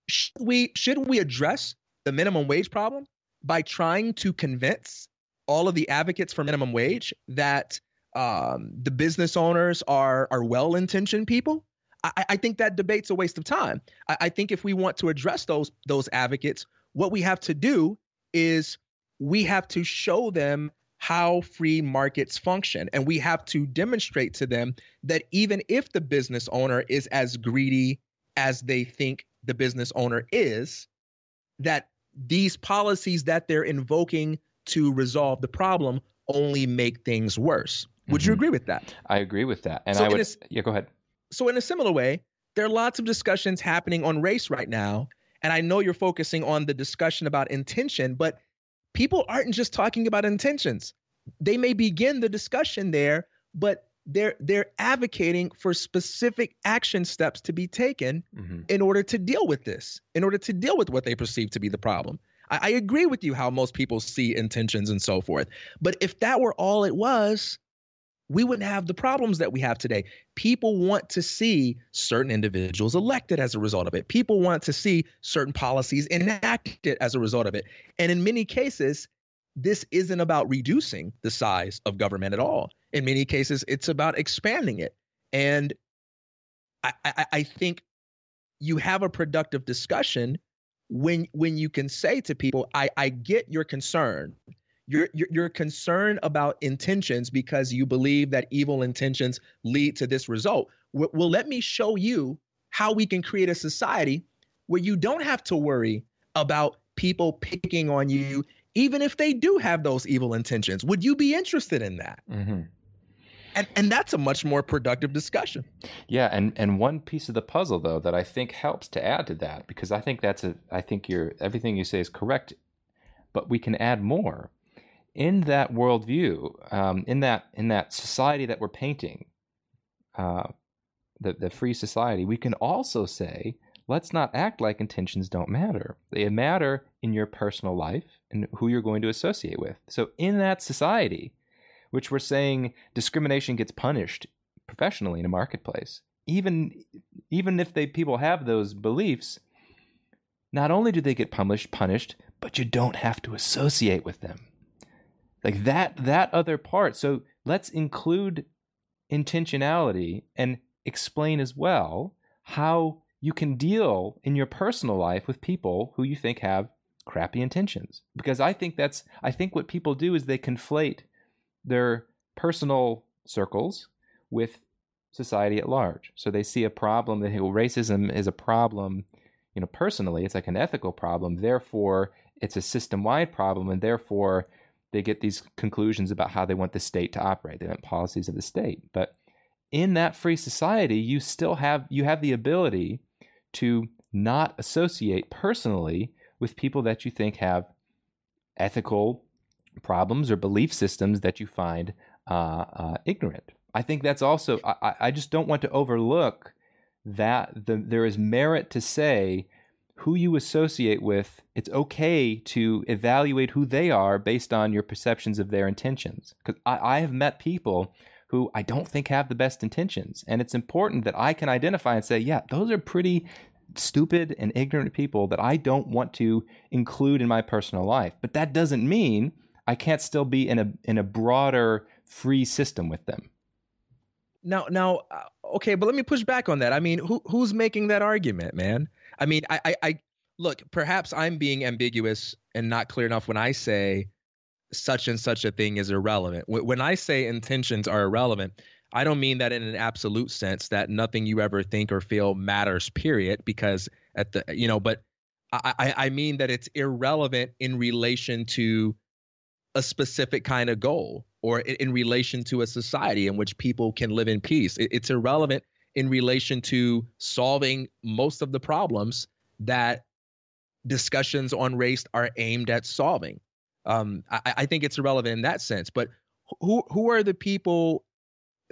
should we should we address the minimum wage problem by trying to convince all of the advocates for minimum wage that um, the business owners are are well intentioned people. I, I, think that debate's a waste of time. I, I think if we want to address those those advocates, what we have to do is we have to show them how free markets function. And we have to demonstrate to them that even if the business owner is as greedy as they think the business owner is, that these policies that they're invoking to resolve the problem only make things worse. Would mm-hmm. you agree with that? I agree with that. And so I would, a, yeah, go ahead. So, in a similar way, there are lots of discussions happening on race right now. And I know you're focusing on the discussion about intention, but people aren't just talking about intentions. They may begin the discussion there, but they're they're advocating for specific action steps to be taken mm-hmm. in order to deal with this, in order to deal with what they perceive to be the problem. I, I agree with you how most people see intentions and so forth. But if that were all it was, we wouldn't have the problems that we have today. People want to see certain individuals elected as a result of it. People want to see certain policies enacted as a result of it. And in many cases, this isn't about reducing the size of government at all. In many cases, it's about expanding it. And I, I, I think you have a productive discussion when when you can say to people, I, I get your concern. You're, you're, you're concerned about intentions because you believe that evil intentions lead to this result. Well, well, let me show you how we can create a society where you don't have to worry about people picking on you even if they do have those evil intentions. Would you be interested in that? Mm-hmm. And, and that's a much more productive discussion. Yeah, and, and one piece of the puzzle though that I think helps to add to that because I think that's a I think you're everything you say is correct, but we can add more in that worldview, um, in that in that society that we're painting, uh, the the free society. We can also say let's not act like intentions don't matter. They matter in your personal life and who you're going to associate with. So, in that society, which we're saying discrimination gets punished professionally in a marketplace, even even if they people have those beliefs, not only do they get punished, punished, but you don't have to associate with them. Like that that other part. So let's include intentionality and explain as well how you can deal in your personal life with people who you think have crappy intentions. Because I think that's, I think what people do is they conflate their personal circles with society at large. So they see a problem that well, racism is a problem, you know, personally, it's like an ethical problem. Therefore, it's a system wide problem, and therefore they get these conclusions about how they want the state to operate. They want policies of the state. But in that free society, you still have you have the ability to not associate personally with people that you think have ethical problems or belief systems that you find uh, uh, ignorant. I think that's also, I, I just don't want to overlook that the, there is merit to say who you associate with, it's okay to evaluate who they are based on your perceptions of their intentions. Because I, I have met people who I don't think have the best intentions. And it's important that I can identify and say, yeah, those are pretty stupid and ignorant people that I don't want to include in my personal life. But that doesn't mean I can't still be in a in a broader free system with them. Now, now, uh, okay, but let me push back on that. I mean, who who's making that argument, man? I mean, I, I, I look. Perhaps I'm being ambiguous and not clear enough when I say such and such a thing is irrelevant. When I say intentions are irrelevant, I don't mean that in an absolute sense that nothing you ever think or feel matters, period, because at the, you know, but I, I mean that it's irrelevant in relation to a specific kind of goal or in relation to a society in which people can live in peace. It's irrelevant in relation to solving most of the problems that discussions on race are aimed at solving. Um, I, I think it's irrelevant in that sense. But who who are the people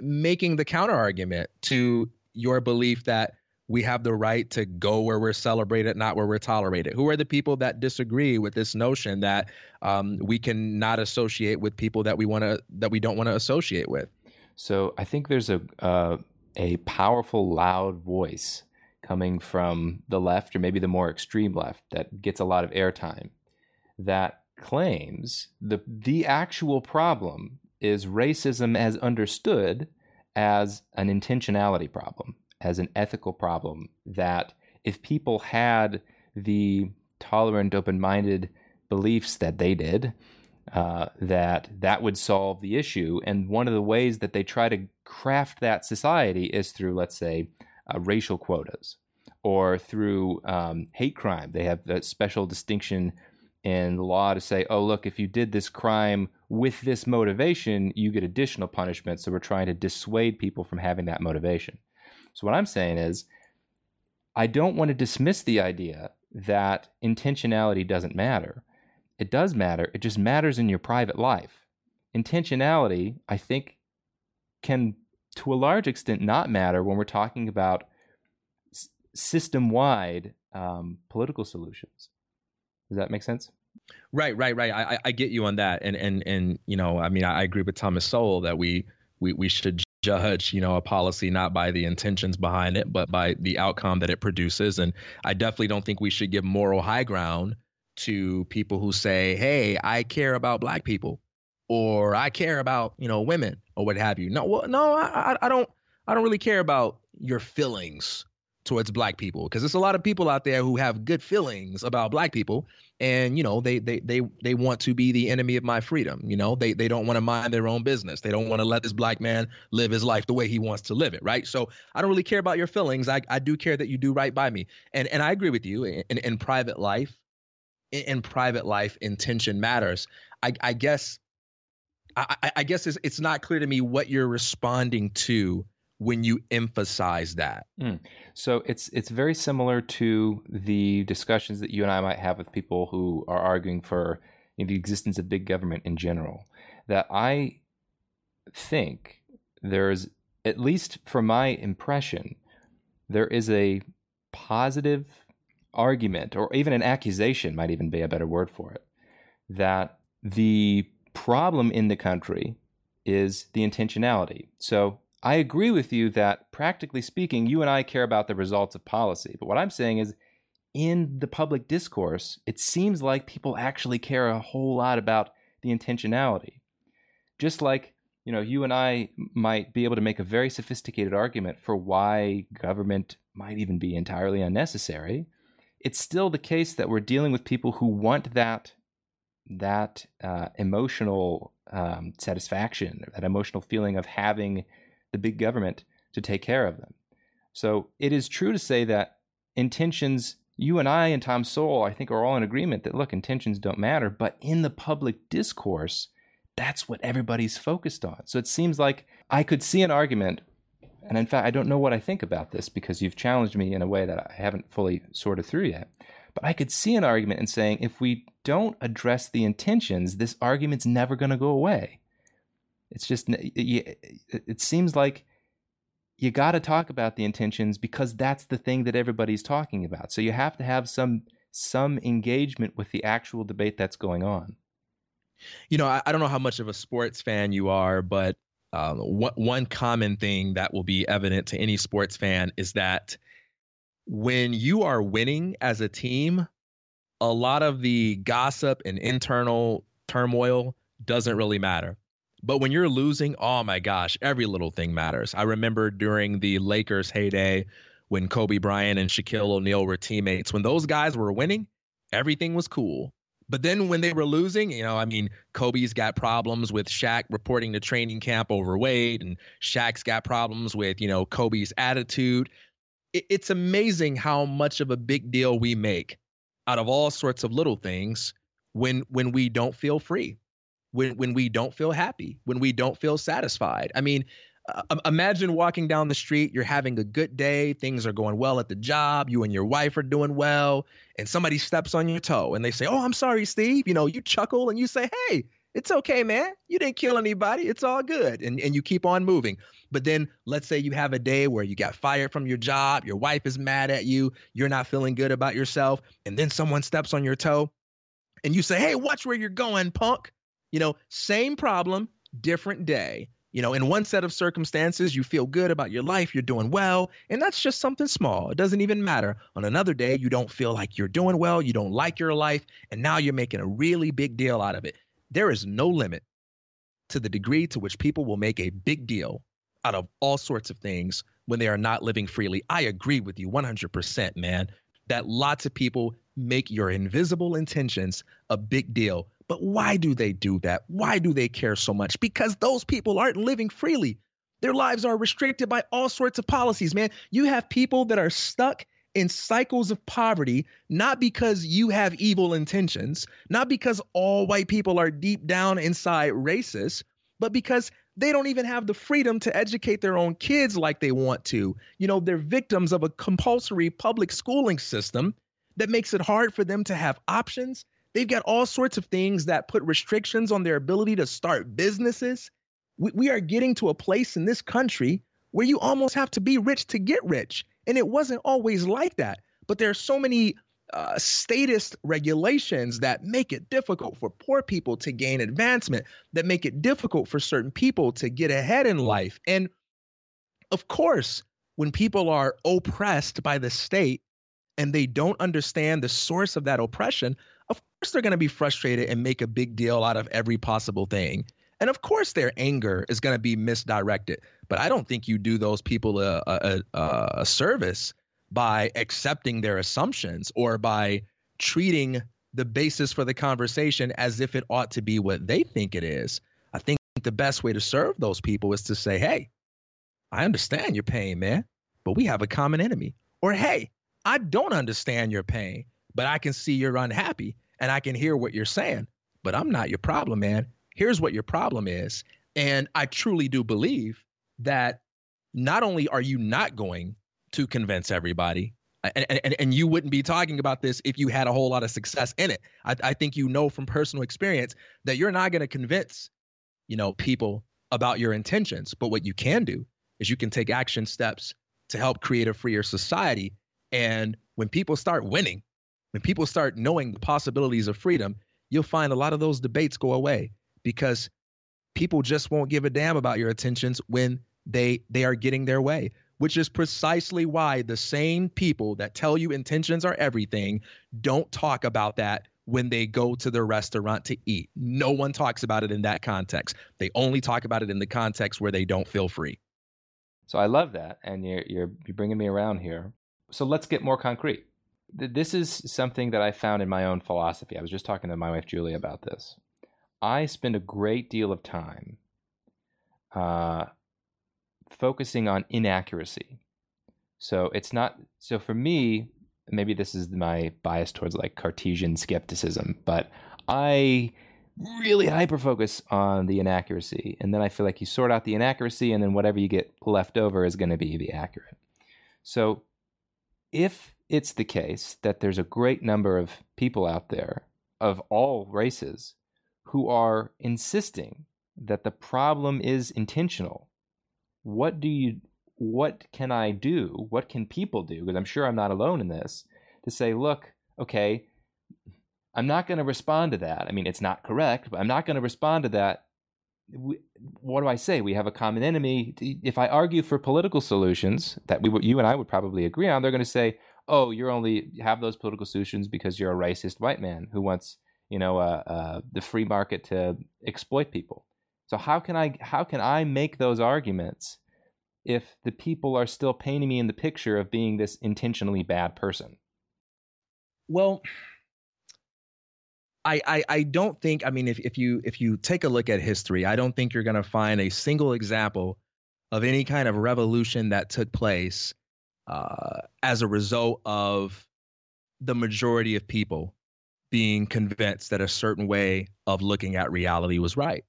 making the counter argument to your belief that we have the right to go where we're celebrated, not where we're tolerated? Who are the people that disagree with this notion that um, we can not associate with people that we want to that we don't want to associate with? So I think there's a uh, a powerful, loud voice coming from the left or maybe the more extreme left that gets a lot of airtime that claims the the actual problem is racism as understood as an intentionality problem, as an ethical problem that if people had the tolerant, open-minded beliefs that they did, uh, that that would solve the issue. And one of the ways that they try to craft that society is through, let's say, uh, racial quotas or through um, hate crime. They have a special distinction in the law to say, oh, look, if you did this crime with this motivation, you get additional punishment. So we're trying to dissuade people from having that motivation. So what I'm saying is, I don't want to dismiss the idea that intentionality doesn't matter. It does matter. It just matters in your private life. Intentionality, I think, can to a large extent not matter when we're talking about system wide um, political solutions. Does that make sense? Right, right, right. I, I get you on that, and and and you know, I mean, I agree with Thomas Sowell that we we we should judge you know a policy not by the intentions behind it but by the outcome that it produces and i definitely don't think we should give moral high ground to people who say hey i care about black people or i care about you know women or what have you. No well, no I, I don't i don't really care about your feelings towards black people because there's a lot of people out there who have good feelings about black people and you know they they they they want to be the enemy of my freedom you know? They they don't want to mind their own business. They don't want to let this black man live his life the way he wants to live it right? So i don't really care about your feelings. I, I do care that you do right by me. And and i agree with you in, in private life in, in private life intention matters. I i guess I, I guess it's, it's not clear to me what you're responding to when you emphasize that. Mm. So it's it's very similar to the discussions that you and I might have with people who are arguing for you know, the existence of big government in general. That I think there's at least from my impression, there is a positive argument, or even an accusation might even be a better word for it, that the problem in the country is the intentionality. So I agree with you that practically speaking, you and I care about the results of policy. But what I'm saying is, in the public discourse, it seems like people actually care a whole lot about the intentionality. Just like, you know, you and I might be able to make a very sophisticated argument for why government might even be entirely unnecessary. It's still the case that we're dealing with people who want that that uh, emotional um, satisfaction, that emotional feeling of having the big government to take care of them. So it is true to say that intentions you and I and Tom Sowell, I think, are all in agreement that look, intentions don't matter, but in the public discourse, that's what everybody's focused on. So it seems like I could see an argument, and in fact, I don't know what I think about this because you've challenged me in a way that I haven't fully sorted through yet. But I could see an argument in saying if we don't address the intentions, this argument's never going to go away. It's just, it seems like you got to talk about the intentions because that's the thing that everybody's talking about. So you have to have some some engagement with the actual debate that's going on. You know, I, I don't know how much of a sports fan you are, but um, one, one common thing that will be evident to any sports fan is that when you are winning as a team, a lot of the gossip and internal turmoil doesn't really matter. But when you're losing, oh my gosh, every little thing matters. I remember during the Lakers heyday when Kobe Bryant and Shaquille O'Neal were teammates, when those guys were winning, everything was cool. But then when they were losing, you know, I mean, Kobe's got problems with Shaq reporting to training camp overweight, and Shaq's got problems with, you know, Kobe's attitude it, it's amazing how much of a big deal we make out of all sorts of little things when when we don't feel free when when we don't feel happy when we don't feel satisfied. I mean uh, imagine walking down the street you're having a good day things are going well at the job you and your wife are doing well and somebody steps on your toe and they say oh i'm sorry steve you know you chuckle and you say hey it's okay man. You didn't kill anybody. It's all good and, and you keep on moving but then let's say you have a day where you got fired from your job, your wife is mad at you, you're not feeling good about yourself, and then someone steps on your toe and you say, "Hey, watch where you're going, punk." You know, same problem, different day. You know, in one set of circumstances, you feel good about your life, you're doing well, and that's just something small. It doesn't even matter. On another day, you don't feel like you're doing well, you don't like your life, and now you're making a really big deal out of it. There is no limit to the degree to which people will make a big deal out of all sorts of things when they are not living freely. I agree with you 100%, man, that lots of people make your invisible intentions a big deal. But why do they do that? Why do they care so much? Because those people aren't living freely. Their lives are restricted by all sorts of policies, man. You have people that are stuck in cycles of poverty, not because you have evil intentions, not because all white people are deep down inside racist, but because they don't even have the freedom to educate their own kids like they want to. You know, they're victims of a compulsory public schooling system that makes it hard for them to have options. They've got all sorts of things that put restrictions on their ability to start businesses. We, we are getting to a place in this country where you almost have to be rich to get rich. And it wasn't always like that. But there are so many uh, statist regulations that make it difficult for poor people to gain advancement, that make it difficult for certain people to get ahead in life. And of course, when people are oppressed by the state and they don't understand the source of that oppression, of course they're going to be frustrated and make a big deal out of every possible thing. And of course, their anger is going to be misdirected. But I don't think you do those people a, a, a, a service by accepting their assumptions or by treating the basis for the conversation as if it ought to be what they think it is. I think the best way to serve those people is to say, hey, I understand your pain, man, but we have a common enemy. Or, hey, I don't understand your pain, but I can see you're unhappy and I can hear what you're saying, but I'm not your problem, man. Here's what your problem is. And I truly do believe that not only are you not going to convince everybody. And, and, and you wouldn't be talking about this if you had a whole lot of success in it. I, I think you know from personal experience that you're not going to convince, you know, people about your intentions. But what you can do is you can take action steps to help create a freer society. And when people start winning, when people start knowing the possibilities of freedom, you'll find a lot of those debates go away because people just won't give a damn about your intentions when they they are getting their way which is precisely why the same people that tell you intentions are everything don't talk about that when they go to the restaurant to eat. No one talks about it in that context. They only talk about it in the context where they don't feel free. So I love that, and you're you're, bringing me around here. So let's get more concrete. This is something that I found in my own philosophy. I was just talking to my wife Julie about this. I spend a great deal of time uh, focusing on inaccuracy. So it's not so for me, maybe this is my bias towards like Cartesian skepticism, but I really hyper focus on the inaccuracy. And then I feel like you sort out the inaccuracy, and then whatever you get left over is going to be the accurate. So if it's the case that there's a great number of people out there of all races who are insisting that the problem is intentional, what do you what can I do? What can people do? Because I'm sure I'm not alone in this to say, look, okay, I'm not going to respond to that. I mean, it's not correct, but I'm not going to respond to that. What do I say? We have a common enemy. If I argue for political solutions that we, you and I would probably agree on, they're going to say, "Oh, you're only have those political solutions because you're a racist white man who wants, you know, uh, uh, the free market to exploit people." So how can I how can I make those arguments if the people are still painting me in the picture of being this intentionally bad person? Well, I, I, I don't think I mean if, if you if you take a look at history, I don't think you're gonna find a single example of any kind of revolution that took place uh, as a result of the majority of people being convinced that a certain way of looking at reality was right.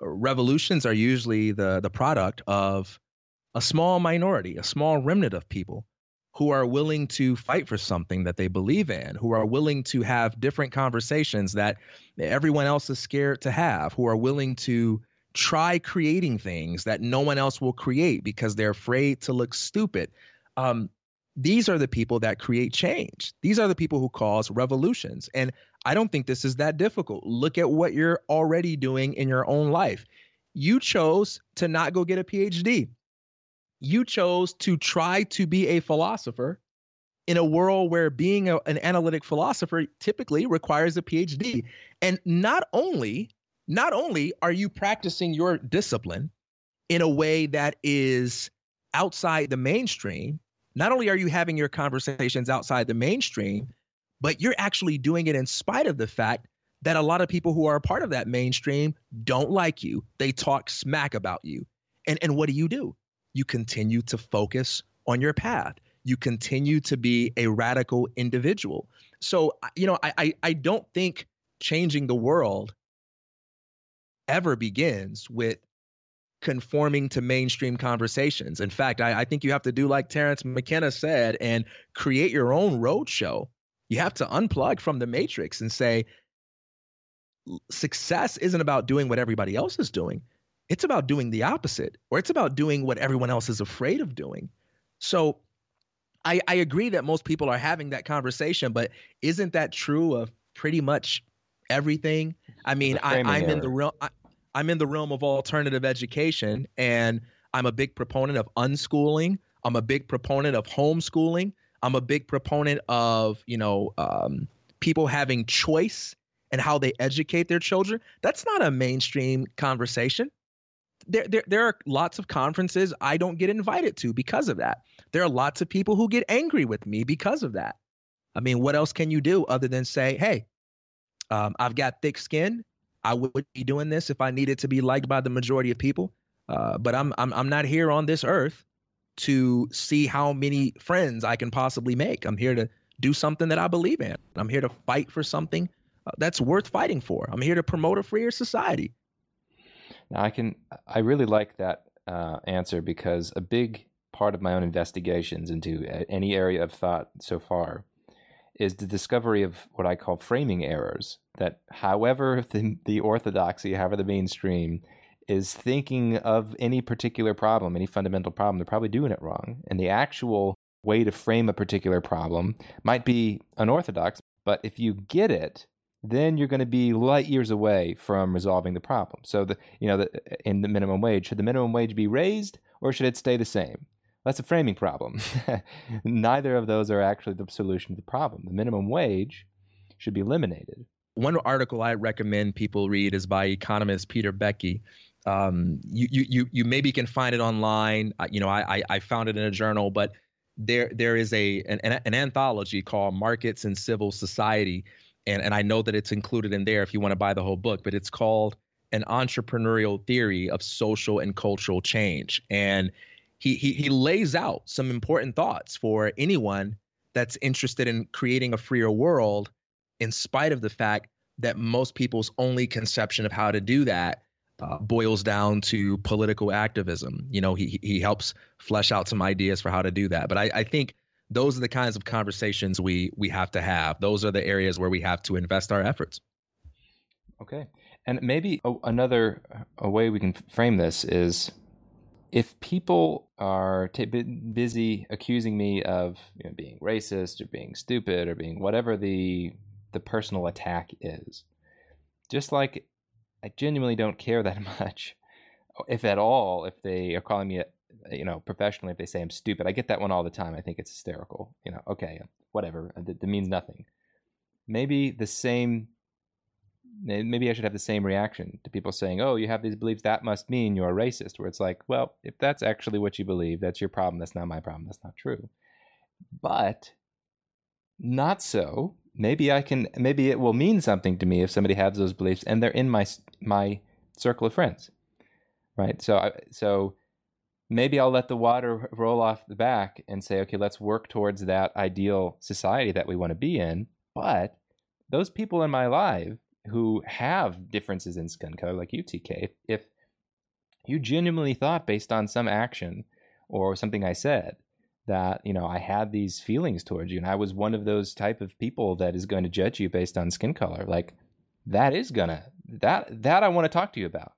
Revolutions are usually the the product of a small minority, a small remnant of people who are willing to fight for something that they believe in, who are willing to have different conversations that everyone else is scared to have, who are willing to try creating things that no one else will create because they're afraid to look stupid. Um, these are the people that create change. These are the people who cause revolutions. And I don't think this is that difficult. Look at what you're already doing in your own life. You chose to not go get a PhD you chose to try to be a philosopher in a world where being a, an analytic philosopher typically requires a PhD. And not only not only are you practicing your discipline in a way that is outside the mainstream, not only are you having your conversations outside the mainstream, but you're actually doing it in spite of the fact that a lot of people who are a part of that mainstream don't like you. They talk smack about you. And and what do you do? you continue to focus on your path. You continue to be a radical individual. So, you know, I, I, I don't think changing the world ever begins with conforming to mainstream conversations. In fact, I, I, think you have to do like Terence McKenna said and create your own roadshow. You have to unplug from the matrix and say, success isn't about doing what everybody else is doing. It's about doing the opposite or it's about doing what everyone else is afraid of doing. So i i agree that most people are having that conversation but isn't that true of pretty much everything? I mean I, am in the realm I, i'm in the realm of alternative education and i'm a big proponent of unschooling. I'm a big proponent of homeschooling i'm a big proponent of you know um, people having choice and how they educate their children that's not a mainstream conversation there, there, there are lots of conferences I don't get invited to because of that. There are lots of people who get angry with me because of that. I mean, what else can you do other than say, hey, um, I've got thick skin. I would be doing this if I needed to be liked by the majority of people. Uh, but I'm, I'm, I'm not here on this earth to see how many friends I can possibly make. I'm here to do something that I believe in. I'm here to fight for something uh, that's worth fighting for. I'm here to promote a freer society. Now, I can, I really like that uh, answer because a big part of my own investigations into any area of thought so far is the discovery of what I call framing errors. That, however, the, the orthodoxy, however, the mainstream is thinking of any particular problem, any fundamental problem, they're probably doing it wrong. And the actual way to frame a particular problem might be unorthodox, but if you get it, then you're going to be light years away from resolving the problem. So the you know the, in the minimum wage, should the minimum wage be raised or should it stay the same? That's a framing problem. Neither of those are actually the solution to the problem. The minimum wage should be eliminated. One article I recommend people read is by economist Peter Boettke. Um, you, you, you maybe can find it online. You know, I, I found it in a journal, but there there is a an, an anthology called Markets and Civil Society and and I know that it's included in there if you want to buy the whole book, but it's called An Entrepreneurial Theory of Social and Cultural Change. And he he he lays out some important thoughts for anyone that's interested in creating a freer world, in spite of the fact that most people's only conception of how to do that uh, boils down to political activism. You know, he he helps flesh out some ideas for how to do that. But I, I think those are the kinds of conversations we we have to have. Those are the areas where we have to invest our efforts. Okay, and maybe another a way we can frame this is if people are t- busy accusing me of you know, being racist or being stupid or being whatever the the personal attack is, just like I genuinely don't care that much, if at all, if they are calling me, you know, professionally, if they say I'm stupid. I get that one all the time. I think it's hysterical. You know, okay, whatever. Uh, it, it means nothing. Maybe the same. Maybe I should have the same reaction to people saying, "Oh, you have these beliefs. That must mean you're a racist." Where it's like, well, if that's actually what you believe, that's your problem. That's not my problem. That's not true. But not so maybe I can maybe it will mean something to me if somebody has those beliefs and they're in my my circle of friends. Right? So I, so maybe I'll let the water roll off the back and say, okay, let's work towards that ideal society that we want to be in. But those people in my life who have differences in skin color, like you, TK, if you genuinely thought based on some action or something I said that you know I had these feelings towards you, and I was one of those type of people that is going to judge you based on skin color. Like that is gonna that that I want to talk to you about.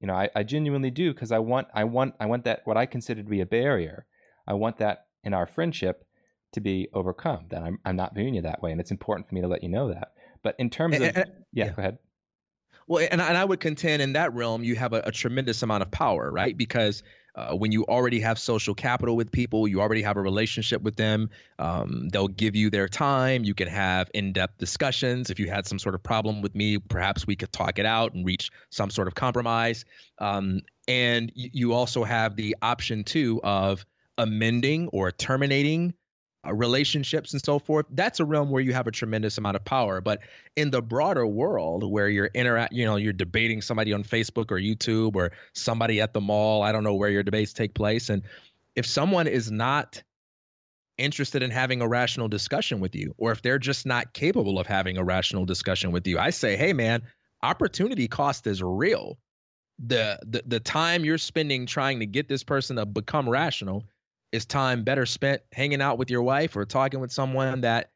You know, I, I genuinely do because I want I want I want that what I consider to be a barrier. I want that in our friendship to be overcome. That I'm I'm not viewing you that way, and it's important for me to let you know that. But in terms of yeah, yeah, go ahead. Well, and, and I would contend in that realm you have a, a tremendous amount of power, right? Because uh, when you already have social capital with people, you already have a relationship with them. Um, they'll give you their time. You can have in depth discussions. If you had some sort of problem with me, perhaps we could talk it out and reach some sort of compromise. Um, and you also have the option, too, of amending or terminating uh, relationships and so forth that's a realm where you have a tremendous amount of power. But in the broader world where you're interact you know you're debating somebody on facebook or youtube or somebody at the mall i don't know where your debates take place and if someone is not interested in having a rational discussion with you or if they're just not capable of having a rational discussion with you i say hey man opportunity cost is real. The the, the time you're spending trying to get this person to become rational is time better spent hanging out with your wife or talking with someone that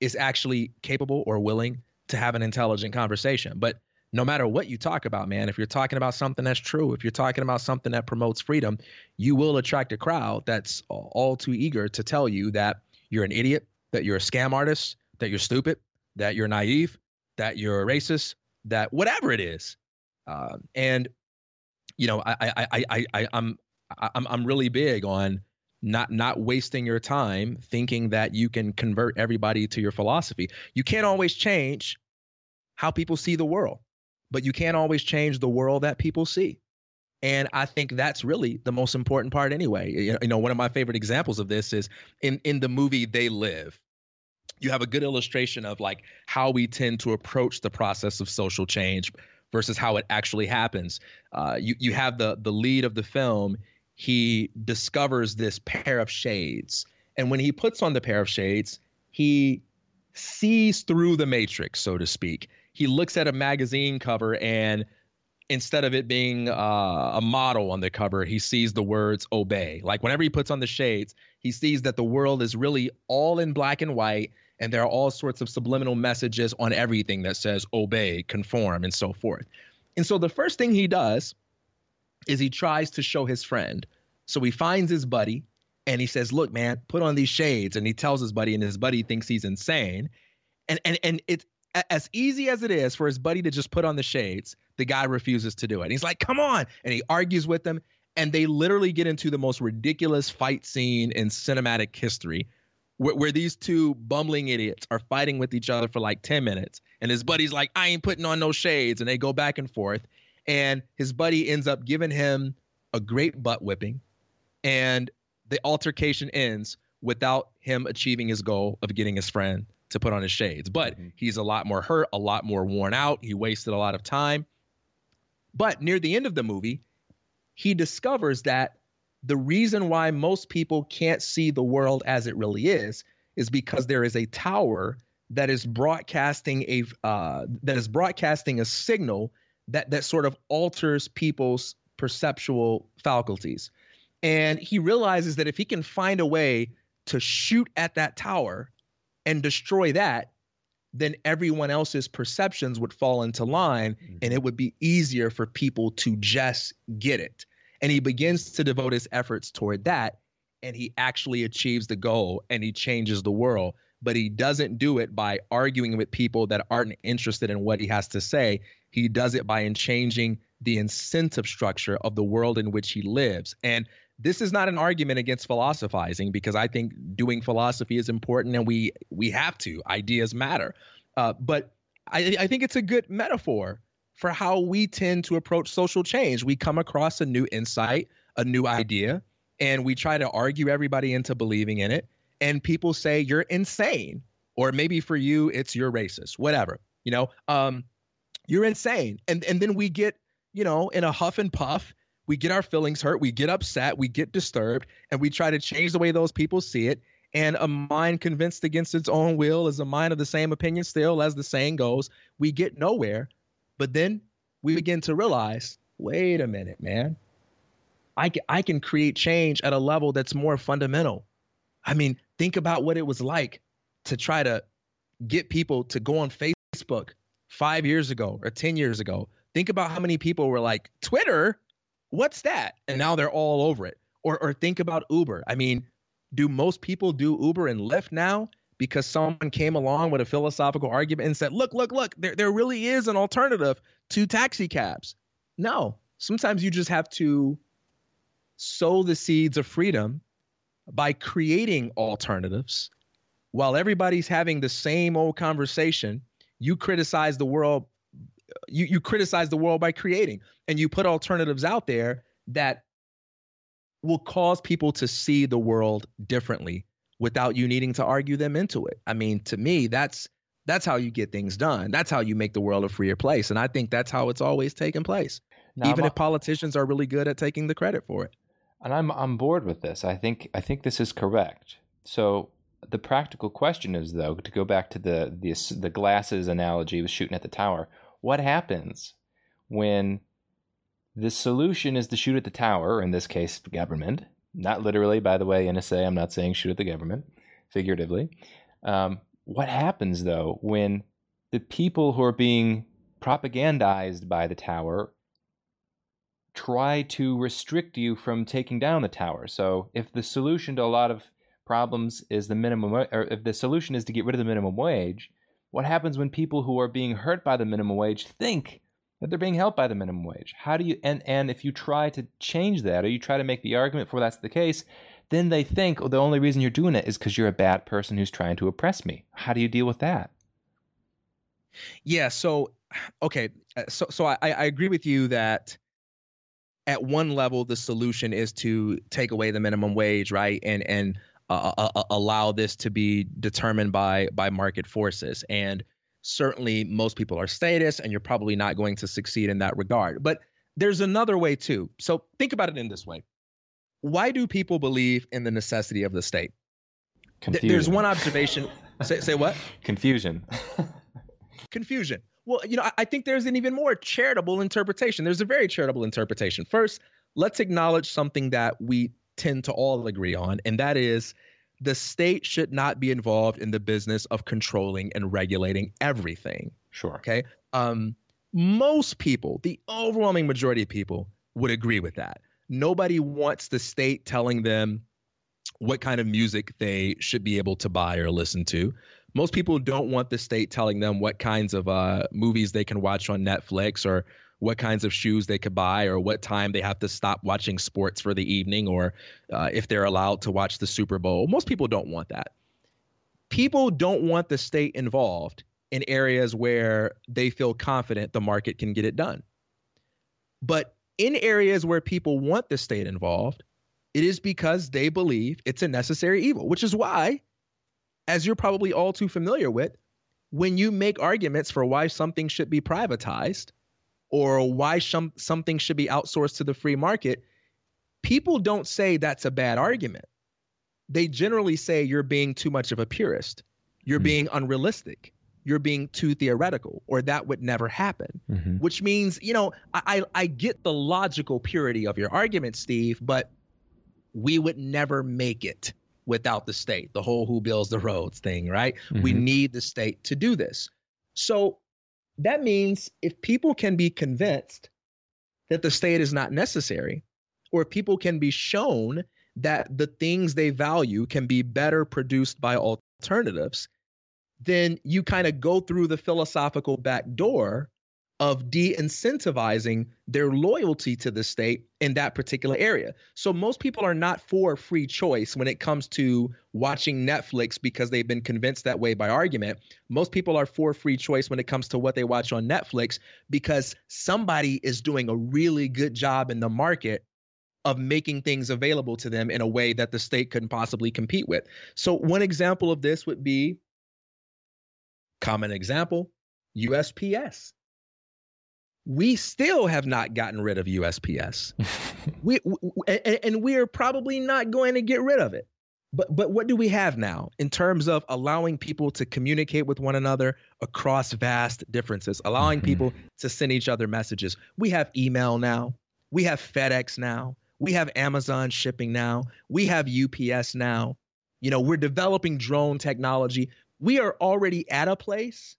is actually capable or willing to have an intelligent conversation. But no matter what you talk about, man, if you're talking about something that's true, if you're talking about something that promotes freedom, you will attract a crowd that's all too eager to tell you that you're an idiot, that you're a scam artist, that you're stupid, that you're naive, that you're a racist, that whatever it is. Uh, and you know, I, I, I, I, I, I'm, I'm, I'm really big on not not wasting your time thinking that you can convert everybody to your philosophy. You can't always change how people see the world, but you can't always change the world that people see. And I think that's really the most important part anyway. You know, one of my favorite examples of this is in in the movie They Live. You have a good illustration of like how we tend to approach the process of social change versus how it actually happens. Uh, you you have the the lead of the film he discovers this pair of shades. And when he puts on the pair of shades, he sees through the matrix, so to speak. He looks at a magazine cover and instead of it being uh, a model on the cover, he sees the words obey. Like whenever he puts on the shades, he sees that the world is really all in black and white, and there are all sorts of subliminal messages on everything that says obey, conform, and so forth. And so the first thing he does is he tries to show his friend. So he finds his buddy and he says, "Look, man, put on these shades." And he tells his buddy, and his buddy thinks he's insane. And and and it's as easy as it is for his buddy to just put on the shades, the guy refuses to do it. He's like, "Come on!" And he argues with him, and they literally get into the most ridiculous fight scene in cinematic history, where, where these two bumbling idiots are fighting with each other for like ten minutes. And his buddy's like, "I ain't putting on no shades," and they go back and forth and his buddy ends up giving him a great butt whipping and the altercation ends without him achieving his goal of getting his friend to put on his shades. But mm-hmm. he's a lot more hurt a lot more worn out. He wasted a lot of time. But near the end of the movie he discovers that the reason why most people can't see the world as it really is is because there is a tower that is broadcasting a uh, that is broadcasting a signal that that sort of alters people's perceptual faculties. And he realizes that if he can find a way to shoot at that tower and destroy that, then everyone else's perceptions would fall into line mm-hmm. and it would be easier for people to just get it. And he begins to devote his efforts toward that and he actually achieves the goal and he changes the world. But he doesn't do it by arguing with people that aren't interested in what he has to say. He does it by changing the incentive structure of the world in which he lives. And this is not an argument against philosophizing because I think doing philosophy is important and we we have to. Ideas matter. Uh, but I, I think it's a good metaphor for how we tend to approach social change. We come across a new insight, a new idea, and we try to argue everybody into believing in it. And people say you're insane, or maybe for you it's you're racist, whatever. You know, um, you're insane, and and then we get you know in a huff and puff we get our feelings hurt, we get upset, we get disturbed, and we try to change the way those people see it. And a mind convinced against its own will is a mind of the same opinion still, as the saying goes. We get nowhere. But then we begin to realize wait a minute, man. I I can create change at a level that's more fundamental. I mean, think about what it was like to try to get people to go on Facebook five years ago or 10 years ago. Think about how many people were like, Twitter? what's that? And now they're all over it. Or or think about Uber. I mean, do most people do Uber and Lyft now because someone came along with a philosophical argument and said, "Look, look, look, there there really is an alternative to taxi cabs." No. Sometimes you just have to sow the seeds of freedom by creating alternatives while everybody's having the same old conversation you criticize the world you you criticize the world by creating and you put alternatives out there that will cause people to see the world differently without you needing to argue them into it. I mean, to me, that's that's how you get things done. That's how you make the world a freer place. And I think that's how it's always taken place. Now, Even I'm, if politicians are really good at taking the credit for it. And I'm on board with this. I think I think this is correct. So the practical question is though, to go back to the the, the glasses analogy with shooting at the tower, what happens when the solution is to shoot at the tower, in this case, government? Not literally, by the way, NSA, I'm not saying shoot at the government, figuratively. Um, what happens, though, when the people who are being propagandized by the tower try to restrict you from taking down the tower? So, if the solution to a lot of problems is the minimum, or if the solution is to get rid of the minimum wage, what happens when people who are being hurt by the minimum wage think that they're being helped by the minimum wage? How do you and and if you try to change that or you try to make the argument for that's the case, then they think, oh, the only reason you're doing it is because you're a bad person who's trying to oppress me. How do you deal with that? Yeah. So, okay. Uh, so, so I, I agree with you that at one level the solution is to take away the minimum wage, right? And and uh, uh, uh, allow this to be determined by by market forces. And certainly, most people are statists, and you're probably not going to succeed in that regard. But there's another way too. So think about it in this way: Why do people believe in the necessity of the state? Confusion. There's one observation. say, say what? Confusion. Confusion. Well, you know, I think there's an even more charitable interpretation. There's a very charitable interpretation. First, let's acknowledge something that we tend to all agree on, and that is the state should not be involved in the business of controlling and regulating everything. Sure. Okay. Um, most people, the overwhelming majority of people, would agree with that. Nobody wants the state telling them what kind of music they should be able to buy or listen to. Most people don't want the state telling them what kinds of uh, movies they can watch on Netflix or what kinds of shoes they could buy or what time they have to stop watching sports for the evening or uh, if they're allowed to watch the Super Bowl. Most people don't want that. People don't want the state involved in areas where they feel confident the market can get it done. But in areas where people want the state involved, it is because they believe it's a necessary evil, which is why, as you're probably all too familiar with, when you make arguments for why something should be privatized, or why some, something should be outsourced to the free market, people don't say that's a bad argument. they generally say you're being too much of a purist, you're mm-hmm. being unrealistic, you're being too theoretical, or that would never happen. Mm-hmm. Which means, you know, I, I get the logical purity of your argument, Steve, but we would never make it without the state, the whole who builds the roads thing, right? Mm-hmm. We need the state to do this. So that means if people can be convinced that the state is not necessary, or if people can be shown that the things they value can be better produced by alternatives, then you kind of go through the philosophical back door of de incentivizing their loyalty to the state in that particular area. So most people are not for free choice when it comes to watching Netflix because they've been convinced that way by argument. Most people are for free choice when it comes to what they watch on Netflix because somebody is doing a really good job in the market of making things available to them in a way that the state couldn't possibly compete with. So one example of this would be common example, USPS we still have not gotten rid of USPS. we, we and, we are probably not going to get rid of it. But but what do we have now in terms of allowing people to communicate with one another across vast differences, allowing mm-hmm. people to send each other messages? We have email now. We have FedEx now. We have Amazon shipping now. We have UPS now. You know, we're developing drone technology. We are already at a place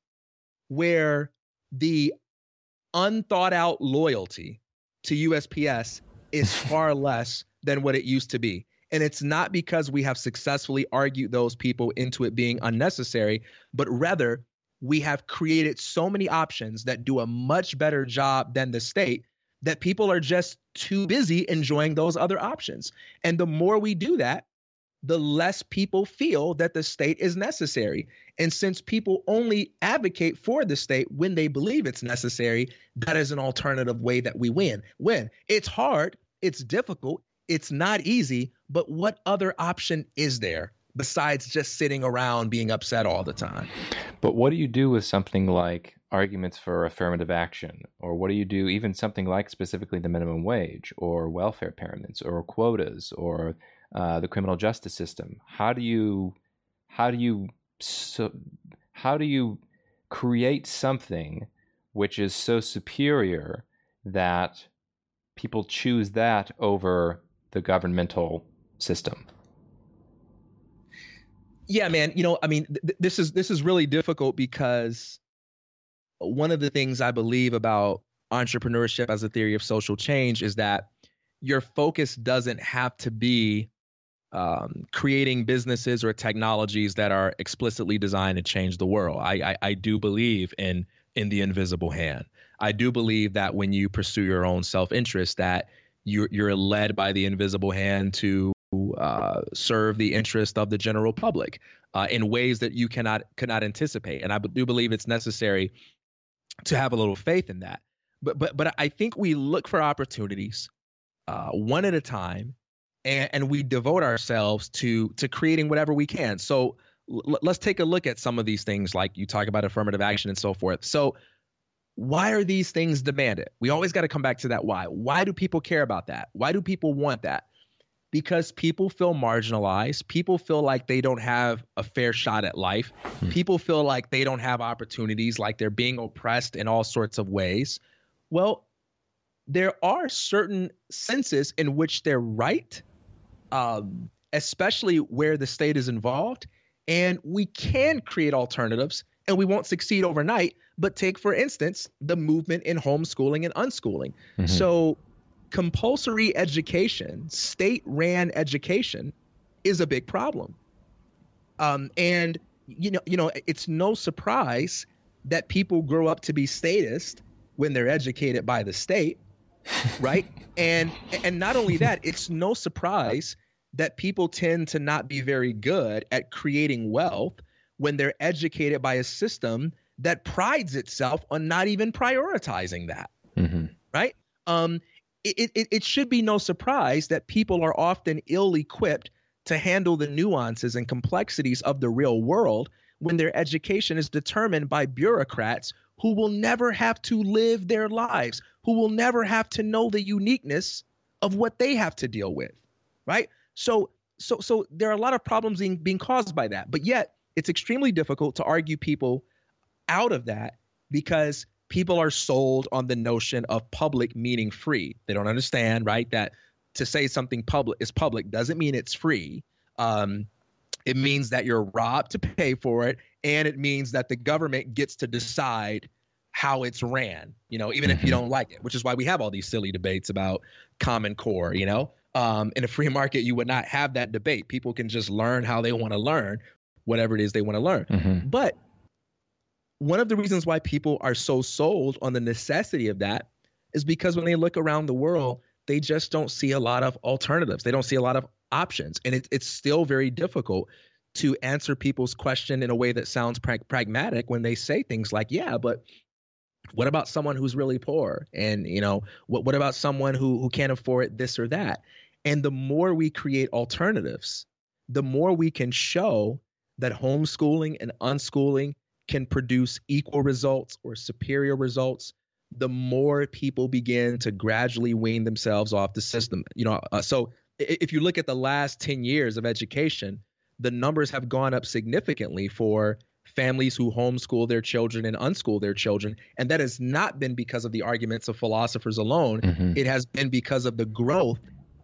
where the unthought out loyalty to USPS is far less than what it used to be. And it's not because we have successfully argued those people into it being unnecessary, but rather we have created so many options that do a much better job than the state that people are just too busy enjoying those other options. And the more we do that, the less people feel that the state is necessary. And since people only advocate for the state when they believe it's necessary, that is an alternative way that we win. Win. It's hard, it's difficult, it's not easy, but what other option is there besides just sitting around being upset all the time? But what do you do with something like arguments for affirmative action? Or what do you do, even something like specifically the minimum wage or welfare payments or quotas or uh, the criminal justice system. How do you how do you so, how do you create something which is so superior that people choose that over the governmental system? Yeah, man. You know, I mean, th- this is this is really difficult because one of the things I believe about entrepreneurship as a theory of social change is that your focus doesn't have to be um, creating businesses or technologies that are explicitly designed to change the world. I, I, I do believe in in the invisible hand. I do believe that when you pursue your own self interest, that you're you're led by the invisible hand to uh, serve the interest of the general public uh, in ways that you cannot cannot anticipate. And I do believe it's necessary to have a little faith in that. But but but I think we look for opportunities uh, one at a time and, and we devote ourselves to to creating whatever we can. So l- let's take a look at some of these things, like you talk about affirmative action and so forth. So why are these things demanded? We always got to come back to that why. Why do people care about that? Why do people want that? Because people feel marginalized. People feel like they don't have a fair shot at life. Hmm. People feel like they don't have opportunities, like they're being oppressed in all sorts of ways. Well, there are certain senses in which they're right um, especially where the state is involved. And we can create alternatives and we won't succeed overnight. But take, for instance, the movement in homeschooling and unschooling. Mm-hmm. So, compulsory education, state ran education, is a big problem. Um, and you know, you know, it's no surprise that people grow up to be statist when they're educated by the state, right? and and not only that, it's no surprise that people tend to not be very good at creating wealth when they're educated by a system that prides itself on not even prioritizing that. Mm-hmm. Right? Um, it, it, it should be no surprise that people are often ill equipped to handle the nuances and complexities of the real world when their education is determined by bureaucrats who will never have to live their lives, who will never have to know the uniqueness of what they have to deal with, right? So so so there are a lot of problems being being caused by that. But yet it's extremely difficult to argue people out of that because people are sold on the notion of public meaning free. They don't understand, right? That to say something public is public doesn't mean it's free. Um, it means that you're robbed to pay for it, and it means that the government gets to decide how it's ran. You know, even if you mm-hmm. don't like it, which is why we have all these silly debates about Common Core. You know, um, in a free market, you would not have that debate. People can just learn how they want to learn, whatever it is they want to learn. Mm-hmm. But one of the reasons why people are so sold on the necessity of that is because when they look around the world, they just don't see a lot of alternatives. They don't see a lot of options. And it, it's still very difficult to answer people's question in a way that sounds pra- pragmatic when they say things like, yeah, but what about someone who's really poor? And, you know, what, what about someone who, who can't afford this or that? And the more we create alternatives, the more we can show that homeschooling and unschooling can produce equal results or superior results, the more people begin to gradually wean themselves off the system. You know, uh, so if you look at the last 10 years of education, the numbers have gone up significantly for families who homeschool their children and unschool their children. And that has not been because of the arguments of philosophers alone. Mm-hmm. It has been because of the growth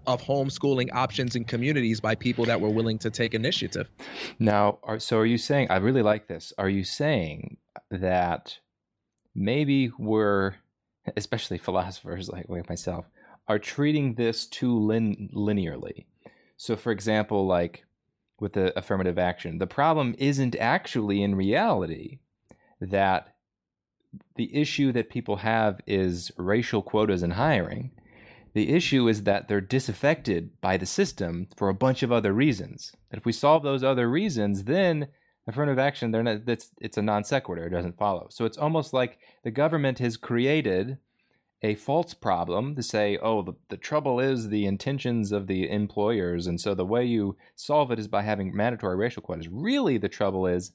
of homeschooling options in communities by people that were willing to take initiative. Now, are, so are you saying, I really like this. Are you saying that maybe we're, especially philosophers like, myself, are treating this too lin- linearly? So, for example, like with the affirmative action, the problem isn't actually in reality that the issue that people have is racial quotas in hiring the issue is that they're disaffected by the system for a bunch of other reasons. And if we solve those other reasons, then affirmative action, they're not, it's, it's a non sequitur, it doesn't follow. So it's almost like the government has created a false problem to say, oh, the, the trouble is the intentions of the employers. And so the way you solve it is by having mandatory racial quotas. Really, the trouble is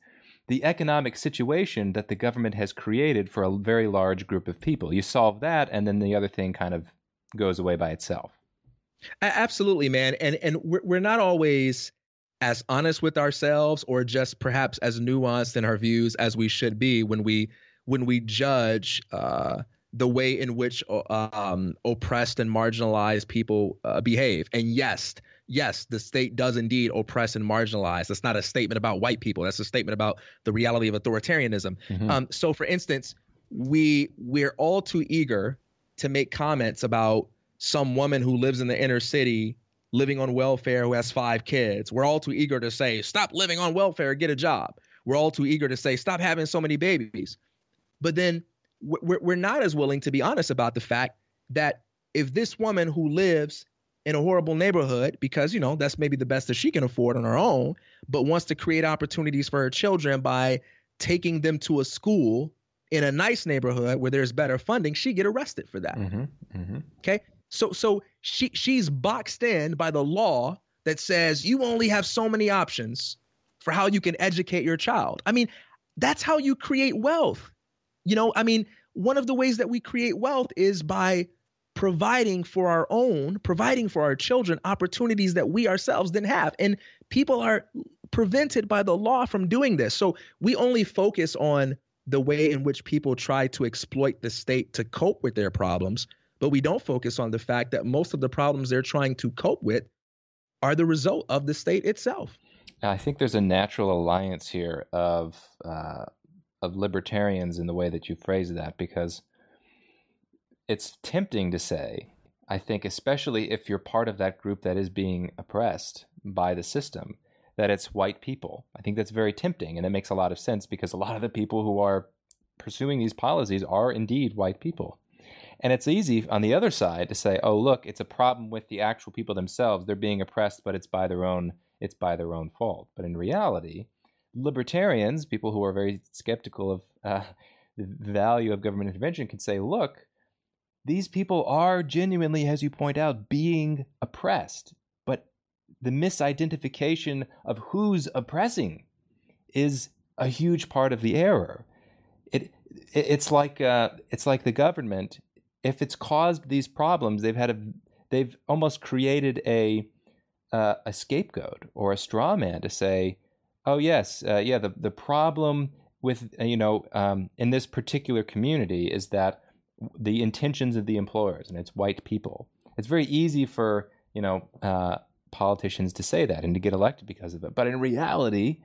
the economic situation that the government has created for a very large group of people. You solve that, and then the other thing kind of goes away by itself. Absolutely, man. And and we're we're not always as honest with ourselves or just perhaps as nuanced in our views as we should be when we when we judge uh, the way in which um, oppressed and marginalized people uh, behave. And yes, yes, the state does indeed oppress and marginalize. That's not a statement about white people. That's a statement about the reality of authoritarianism. Mm-hmm. Um, so, for instance, we we're all too eager to make comments about some woman who lives in the inner city living on welfare who has five kids. We're all too eager to say, stop living on welfare, get a job. We're all too eager to say, stop having so many babies. But then we're, we're not as willing to be honest about the fact that if this woman who lives in a horrible neighborhood, because, you know, that's maybe the best that she can afford on her own, but wants to create opportunities for her children by taking them to a school in a nice neighborhood where there's better funding, she get arrested for that. Mm-hmm, mm-hmm. Okay, so so she she's boxed in by the law that says you only have so many options for how you can educate your child. I mean, that's how you create wealth. You know, I mean, one of the ways that we create wealth is by providing for our own, providing for our children opportunities that we ourselves didn't have. And people are prevented by the law from doing this. So we only focus on the way in which people try to exploit the state to cope with their problems, but we don't focus on the fact that most of the problems they're trying to cope with are the result of the state itself. I think there's a natural alliance here of uh, of libertarians in the way that you phrase that because it's tempting to say, I think, especially if you're part of that group that is being oppressed by the system, that it's white people. I think that's very tempting, and it makes a lot of sense because a lot of the people who are pursuing these policies are indeed white people. And it's easy on the other side to say, "Oh, look, it's a problem with the actual people themselves. They're being oppressed, but it's by their own it's by their own fault." But in reality, libertarians, people who are very skeptical of uh, the value of government intervention, can say, "Look, these people are genuinely, as you point out, being oppressed But the misidentification of who's oppressing is a huge part of the error. It, it it's like uh, it's like the government. If it's caused these problems, they've had a they've almost created a uh, a scapegoat or a straw man to say, "Oh yes, uh, yeah, the the problem with uh, you know um, in this particular community is that the intentions of the employers and it's white people." It's very easy for you know uh, politicians to say that and to get elected because of it, but in reality,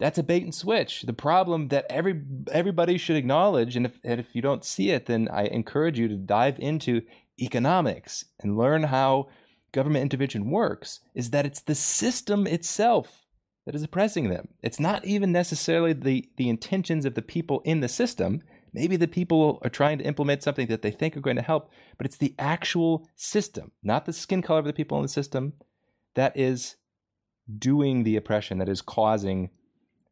that's a bait and switch. The problem that every everybody should acknowledge, and if and if you don't see it, then I encourage you to dive into economics and learn how government intervention works is that it's the system itself that is oppressing them. It's not even necessarily the, the intentions of the people in the system. Maybe the people are trying to implement something that they think are going to help, but it's the actual system, not the skin color of the people in the system, that is doing the oppression, that is causing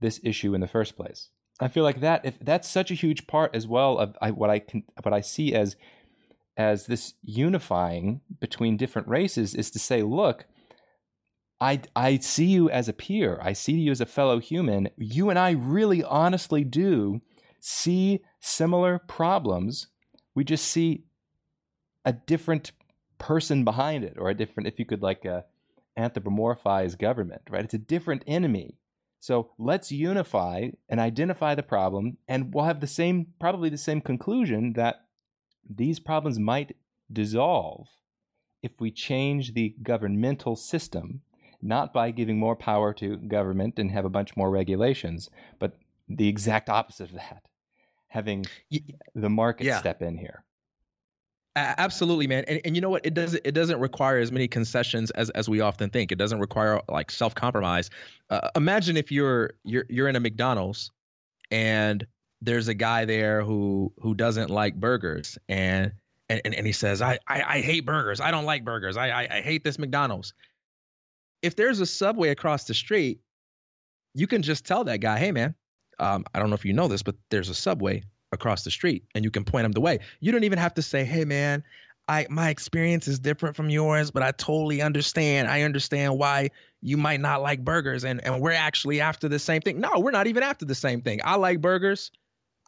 this issue in the first place. I feel like that if that's such a huge part as well of I, what I can what I see as as this unifying between different races is to say, look, I, I see you as a peer. I see you as a fellow human. You and I really honestly do see similar problems. We just see a different person behind it, or a different, if you could like uh, anthropomorphize government, right? It's a different enemy. So let's unify and identify the problem, and we'll have the same, probably the same conclusion that these problems might dissolve if we change the governmental system, not by giving more power to government and have a bunch more regulations, but the exact opposite of that, having the market yeah. step in here. Absolutely, man. And, and you know what? It doesn't it doesn't require as many concessions as, as we often think. It doesn't require like self compromise. Uh, imagine if you're you're you're in a McDonald's and there's a guy there who who doesn't like burgers and and, and he says I, I, I hate burgers i don't like burgers I, I i hate this mcdonald's if there's a subway across the street you can just tell that guy hey man um, i don't know if you know this but there's a subway across the street and you can point them the way you don't even have to say hey man I my experience is different from yours, but I totally understand. I understand why you might not like burgers and, and we're actually after the same thing. No, we're not even after the same thing. I like burgers.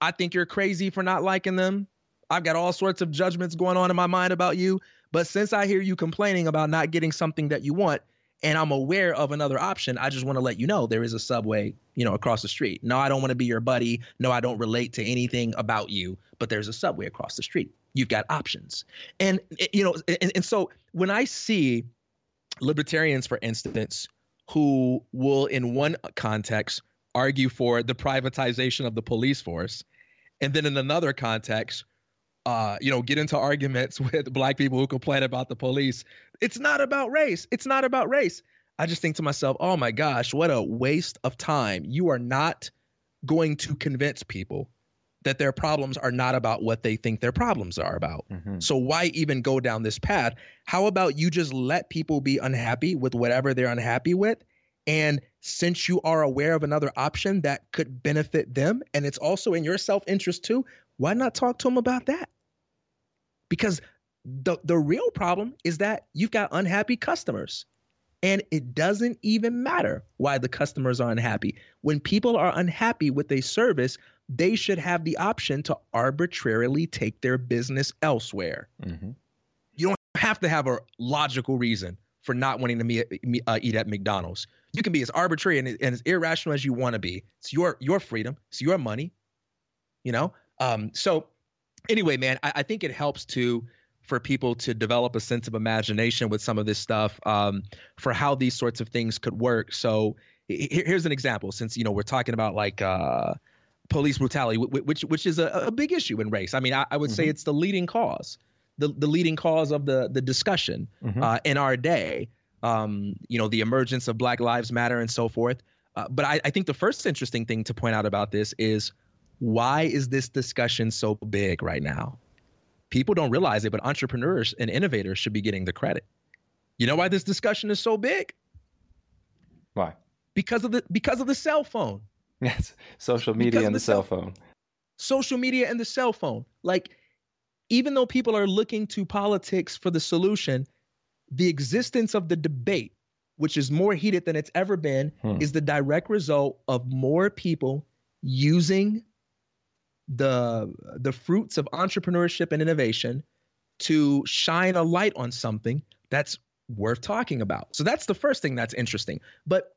I think you're crazy for not liking them. I've got all sorts of judgments going on in my mind about you. But since I hear you complaining about not getting something that you want, and I'm aware of another option, I just want to let you know there is a subway, you know, across the street. No, I don't want to be your buddy. No, I don't relate to anything about you, but there's a subway across the street. You've got options. And, eh, you know, and, and so when I see libertarians, for instance, who will, in one context, argue for the privatization of the police force, and then in another context, uh, you know, get into arguments with black people who complain about the police. It's not about race. It's not about race. I just think to myself, oh my gosh, what a waste of time. You are not going to convince people that their problems are not about what they think their problems are about. Mm-hmm. So why even go down this path? How about you just let people be unhappy with whatever they're unhappy with and since you are aware of another option that could benefit them and it's also in your self interest too, why not talk to them about that? Because the, the real problem is that you've got unhappy customers. And it doesn't even matter why the customers are unhappy. When people are unhappy with a service, they should have the option to arbitrarily take their business elsewhere. Mm-hmm. You don't have to have a logical reason for not wanting to meet, uh, eat at McDonald's. You can be as arbitrary and, and as irrational as you want to be. It's your your freedom. It's your money. You know. Um, so anyway, man, I, I, think it helps to for people to develop a sense of imagination with some of this stuff um, for how these sorts of things could work. So here's an example. Since you know we're talking about like. Uh, police brutality, which which is a, a big issue in race. I mean, I, I would mm-hmm. say it's the leading cause the, the leading cause of the the discussion mm-hmm. uh, in our day. Um, you know, the emergence of Black Lives Matter and so forth. Uh, but I, I think the first interesting thing to point out about this is why is this discussion so big right now? People don't realize it, but entrepreneurs and innovators should be getting the credit. You know why this discussion is so big? Why? Because of the because of the cell phone. Yes, social media and the, the cell phone. Social media and the cell phone. Like even though people are looking to politics for the solution, the existence of the debate, which is more heated than it's ever been, hmm. is the direct result of more people using the the fruits of entrepreneurship and innovation to shine a light on something that's worth talking about. So that's the first thing that's interesting. But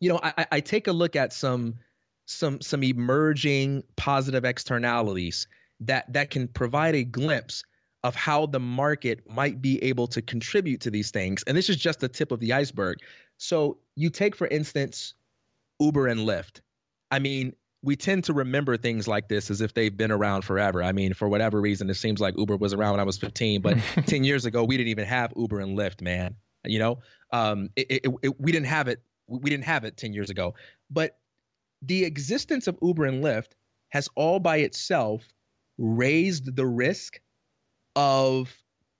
you know, I, I take a look at some some some emerging positive externalities that that can provide a glimpse of how the market might be able to contribute to these things. And this is just the tip of the iceberg. So you take, for instance, Uber and Lyft. I mean, we tend to remember things like this as if they've been around forever. I mean, for whatever reason, it seems like Uber was around when I was 15, but 10 years ago, we didn't even have Uber and Lyft, man. You know, um, it, it, it, we didn't have it. We didn't have it 10 years ago. But the existence of Uber and Lyft has all by itself raised the risk of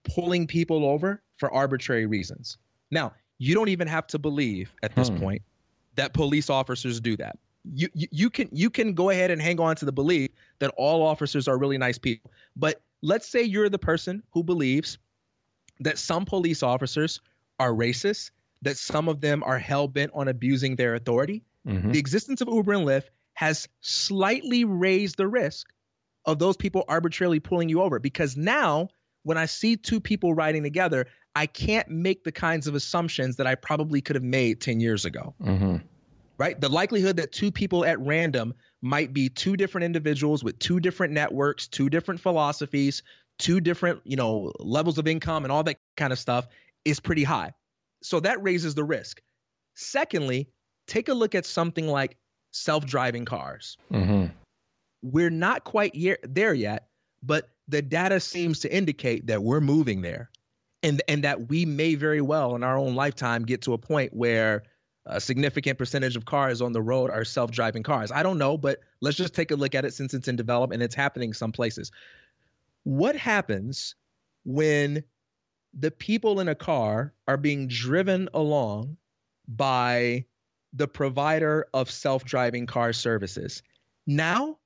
pulling people over for arbitrary reasons. Now, you don't even have to believe at this hmm. point that police officers do that. You, you you can you can go ahead and hang on to the belief that all officers are really nice people. But let's say you're the person who believes that some police officers are racist, that some of them are hell bent on abusing their authority. Mm-hmm. The existence of Uber and Lyft has slightly raised the risk of those people arbitrarily pulling you over because now when I see two people riding together, I can't make the kinds of assumptions that I probably could have made 10 years ago. Mm-hmm. Right? The likelihood that two people at random might be two different individuals with two different networks, two different philosophies, two different, you know, levels of income and all that kind of stuff is pretty high. So that raises the risk. Secondly, take a look at something like self-driving cars. Mm-hmm. We're not quite there yet, but the data seems to indicate that we're moving there. And, and that we may very well in our own lifetime get to a point where a significant percentage of cars on the road are self-driving cars. I don't know, but let's just take a look at it since it's in development it's happening some places. What happens when the people in a car are being driven along by the provider of self-driving car services? Now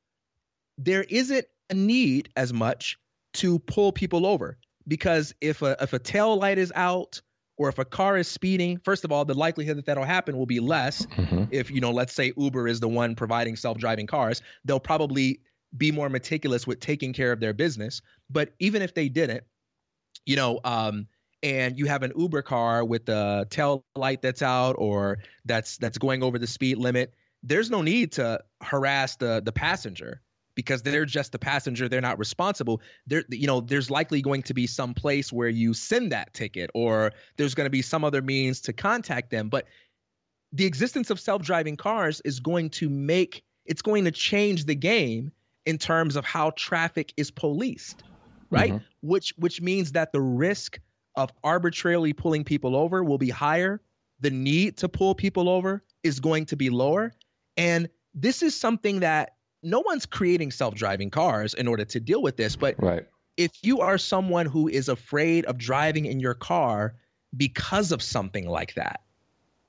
there isn't a need as much to pull people over because if a if a tail light is out or if a car is speeding, first of all, the likelihood that that'll happen will be less. Mm-hmm. If you know, let's say Uber is the one providing self-driving cars, they'll probably be more meticulous with taking care of their business. But even if they didn't, you know, um, and you have an Uber car with a tail light that's out or that's that's going over the speed limit, there's no need to harass the the passenger because they're just the passenger they're not responsible there you know there's likely going to be some place where you send that ticket or there's going to be some other means to contact them but the existence of self-driving cars is going to make it's going to change the game in terms of how traffic is policed right mm-hmm. which which means that the risk of arbitrarily pulling people over will be higher the need to pull people over is going to be lower and this is something that no one's creating self-driving cars in order to deal with this but right. if you are someone who is afraid of driving in your car because of something like that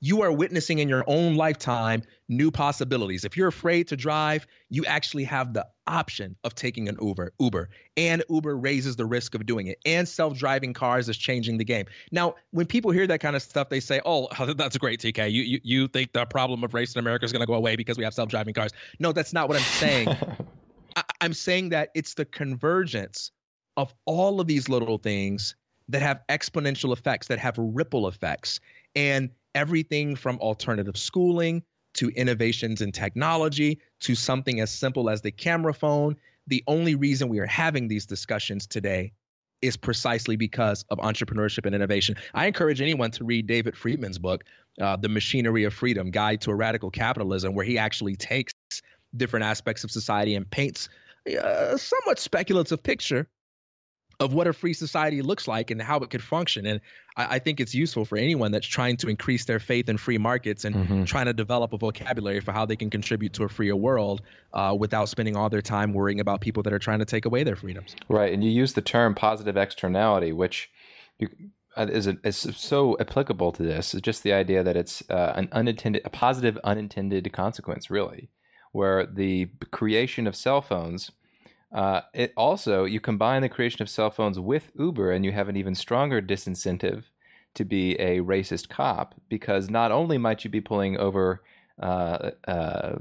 you are witnessing in your own lifetime new possibilities. If you're afraid to drive, you actually have the option of taking an Uber. Uber and Uber raises the risk of doing it. And self-driving cars is changing the game. Now, when people hear that kind of stuff, they say, "Oh, that's great, TK. You you, you think the problem of race in America is going to go away because we have self-driving cars?" No, that's not what I'm saying. I, I'm saying that it's the convergence of all of these little things that have exponential effects, that have ripple effects, and everything from alternative schooling to innovations in technology to something as simple as the camera phone. The only reason we are having these discussions today is precisely because of entrepreneurship and innovation. I encourage anyone to read David Friedman's book, uh, The Machinery of Freedom Guide to a Radical Capitalism, where he actually takes different aspects of society and paints a somewhat speculative picture of what a free society looks like and how it could function. And I, I, think it's useful for anyone that's trying to increase their faith in free markets and mm-hmm. trying to develop a vocabulary for how they can contribute to a freer world uh, without spending all their time worrying about people that are trying to take away their freedoms. Right. And you use the term positive externality, which you, uh, is, a, is so applicable to this. It's just the idea that it's uh, an unintended, a positive unintended consequence, really, where the creation of cell phones – uh, it also you combine the creation of cell phones with Uber, and you have an even stronger disincentive to be a racist cop because not only might you be pulling over uh, uh,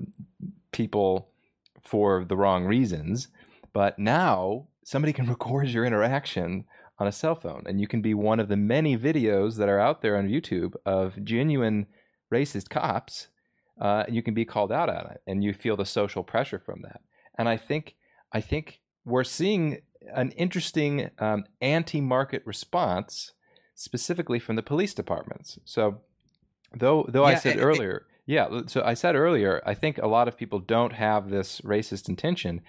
people for the wrong reasons, but now somebody can record your interaction on a cell phone. And you can be one of the many videos that are out there on YouTube of genuine racist cops. Uh, you can be called out on it, and you feel the social pressure from that. And I think I think we're seeing an interesting um, anti-market response, specifically from the police departments. So, though though yeah, I said earlier, it, yeah, so I said earlier, I think a lot of people don't have this racist intention.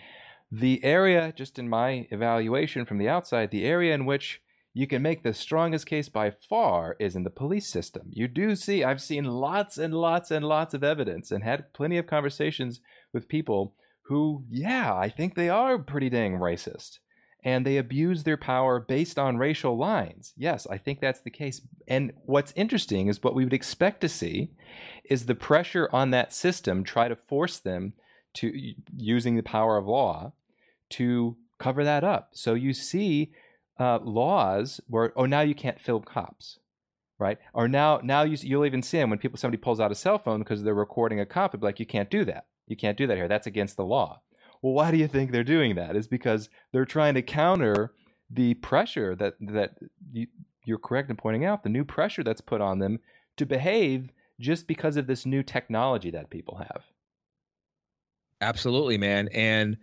The area, just in my evaluation from the outside, the area in which you can make the strongest case by far is in the police system. You do see, I've seen lots and lots and lots of evidence and had plenty of conversations with people who, yeah, I think they are pretty dang racist. And they abuse their power based on racial lines. Yes, I think that's the case. And what's interesting is what we would expect to see is the pressure on that system try to force them to using the power of law to cover that up. So you see uh, laws where oh now you can't film cops, right? Or now now you, you'll even see them when people somebody pulls out a cell phone because they're recording a cop. be like you can't do that. You can't do that here. That's against the law. Well, why do you think they're doing that? Is because they're trying to counter the pressure that that you, you're correct in pointing out the new pressure that's put on them to behave just because of this new technology that people have. Absolutely, man. And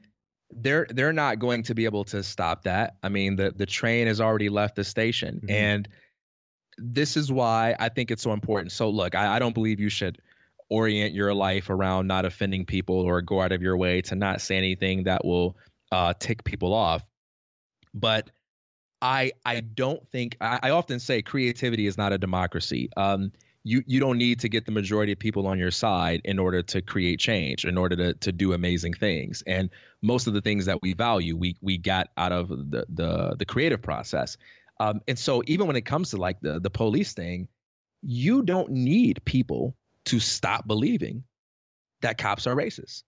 they're they're not going to be able to stop that. I mean, the the train has already left the station, mm-hmm. and this is why I think it's so important. So, look, I, I don't believe you should orient your life around not offending people or go out of your way to not say anything that will uh, tick people off. But I I don't think I, I often say creativity is not a democracy. Um, you you don't need to get the majority of people on your side in order to create change in order to to do amazing things and most of the things that we value we we got out of the the the creative process um, and so even when it comes to like the the police thing you don't need people to stop believing that cops are racist.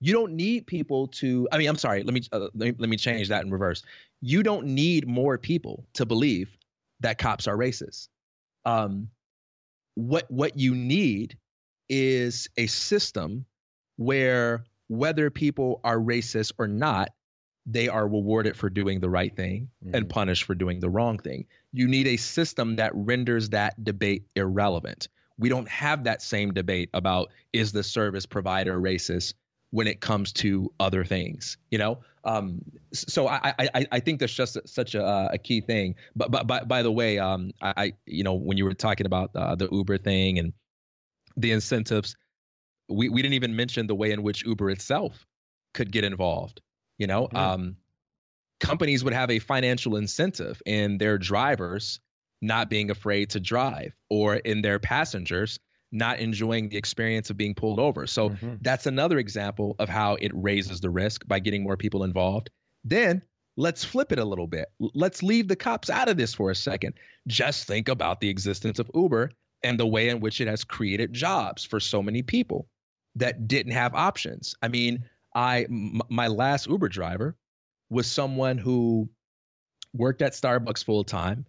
You don't need people to i mean i'm sorry let me, uh, let me let me change that in reverse. You don't need more people to believe that cops are racist. Um, what what you need is a system where whether people are racist or not they are rewarded for doing the right thing mm-hmm. and punished for doing the wrong thing. You need a system that renders that debate irrelevant we don't have that same debate about is the service provider racist when it comes to other things you know? Um, so I, I i think that's just such a, a key thing. But but by, by the way um, I, you know when you were talking about uh, the uber thing and the incentives we, we didn't even mention the way in which uber itself could get involved you know? Mm-hmm. um, companies would have a financial incentive in their drivers not being afraid to drive or in their passengers not enjoying the experience of being pulled over. So mm-hmm. that's another example of how it raises the risk by getting more people involved. Then let's flip it a little bit. Let's leave the cops out of this for a second. Just think about the existence of Uber and the way in which it has created jobs for so many people that didn't have options. I mean, I m- my last Uber driver was someone who worked at Starbucks full time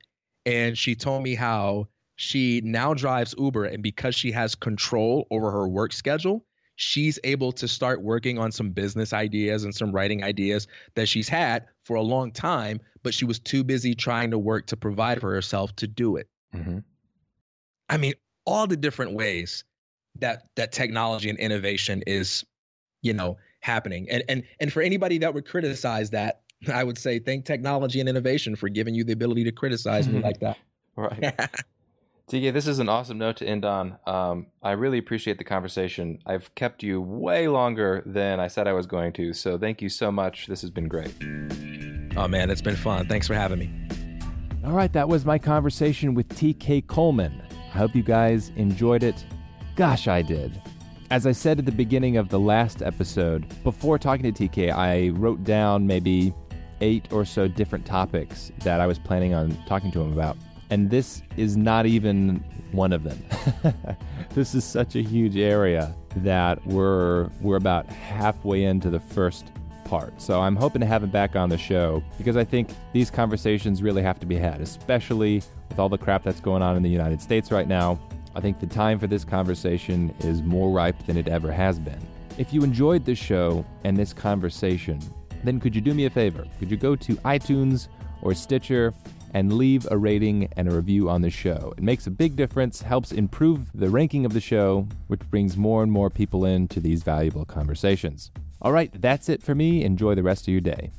and she told me how she now drives Uber, and because she has control over her work schedule, she's able to start working on some business ideas and some writing ideas that she's had for a long time, but she was too busy trying to work to provide for herself to do it. Mm-hmm. I mean, all the different ways that that technology and innovation is, you know, happening. And and and for anybody that would criticize that, I would say thank technology and innovation for giving you the ability to criticize me like that. Right. TK, this is an awesome note to end on. Um, I really appreciate the conversation. I've kept you way longer than I said I was going to, so thank you so much. This has been great. Oh, man, it's been fun. Thanks for having me. All right, that was my conversation with TK Coleman. I hope you guys enjoyed it. Gosh, I did. As I said at the beginning of the last episode, before talking to TK, I wrote down maybe eight or so different topics that I was planning on talking to him about and this is not even one of them. this is such a huge area that we're we're about halfway into the first part. So I'm hoping to have him back on the show because I think these conversations really have to be had, especially with all the crap that's going on in the United States right now. I think the time for this conversation is more ripe than it ever has been. If you enjoyed this show and this conversation, then could you do me a favor? Could you go to iTunes or Stitcher and leave a rating and a review on the show. It makes a big difference, helps improve the ranking of the show, which brings more and more people into these valuable conversations. All right, that's it for me. Enjoy the rest of your day.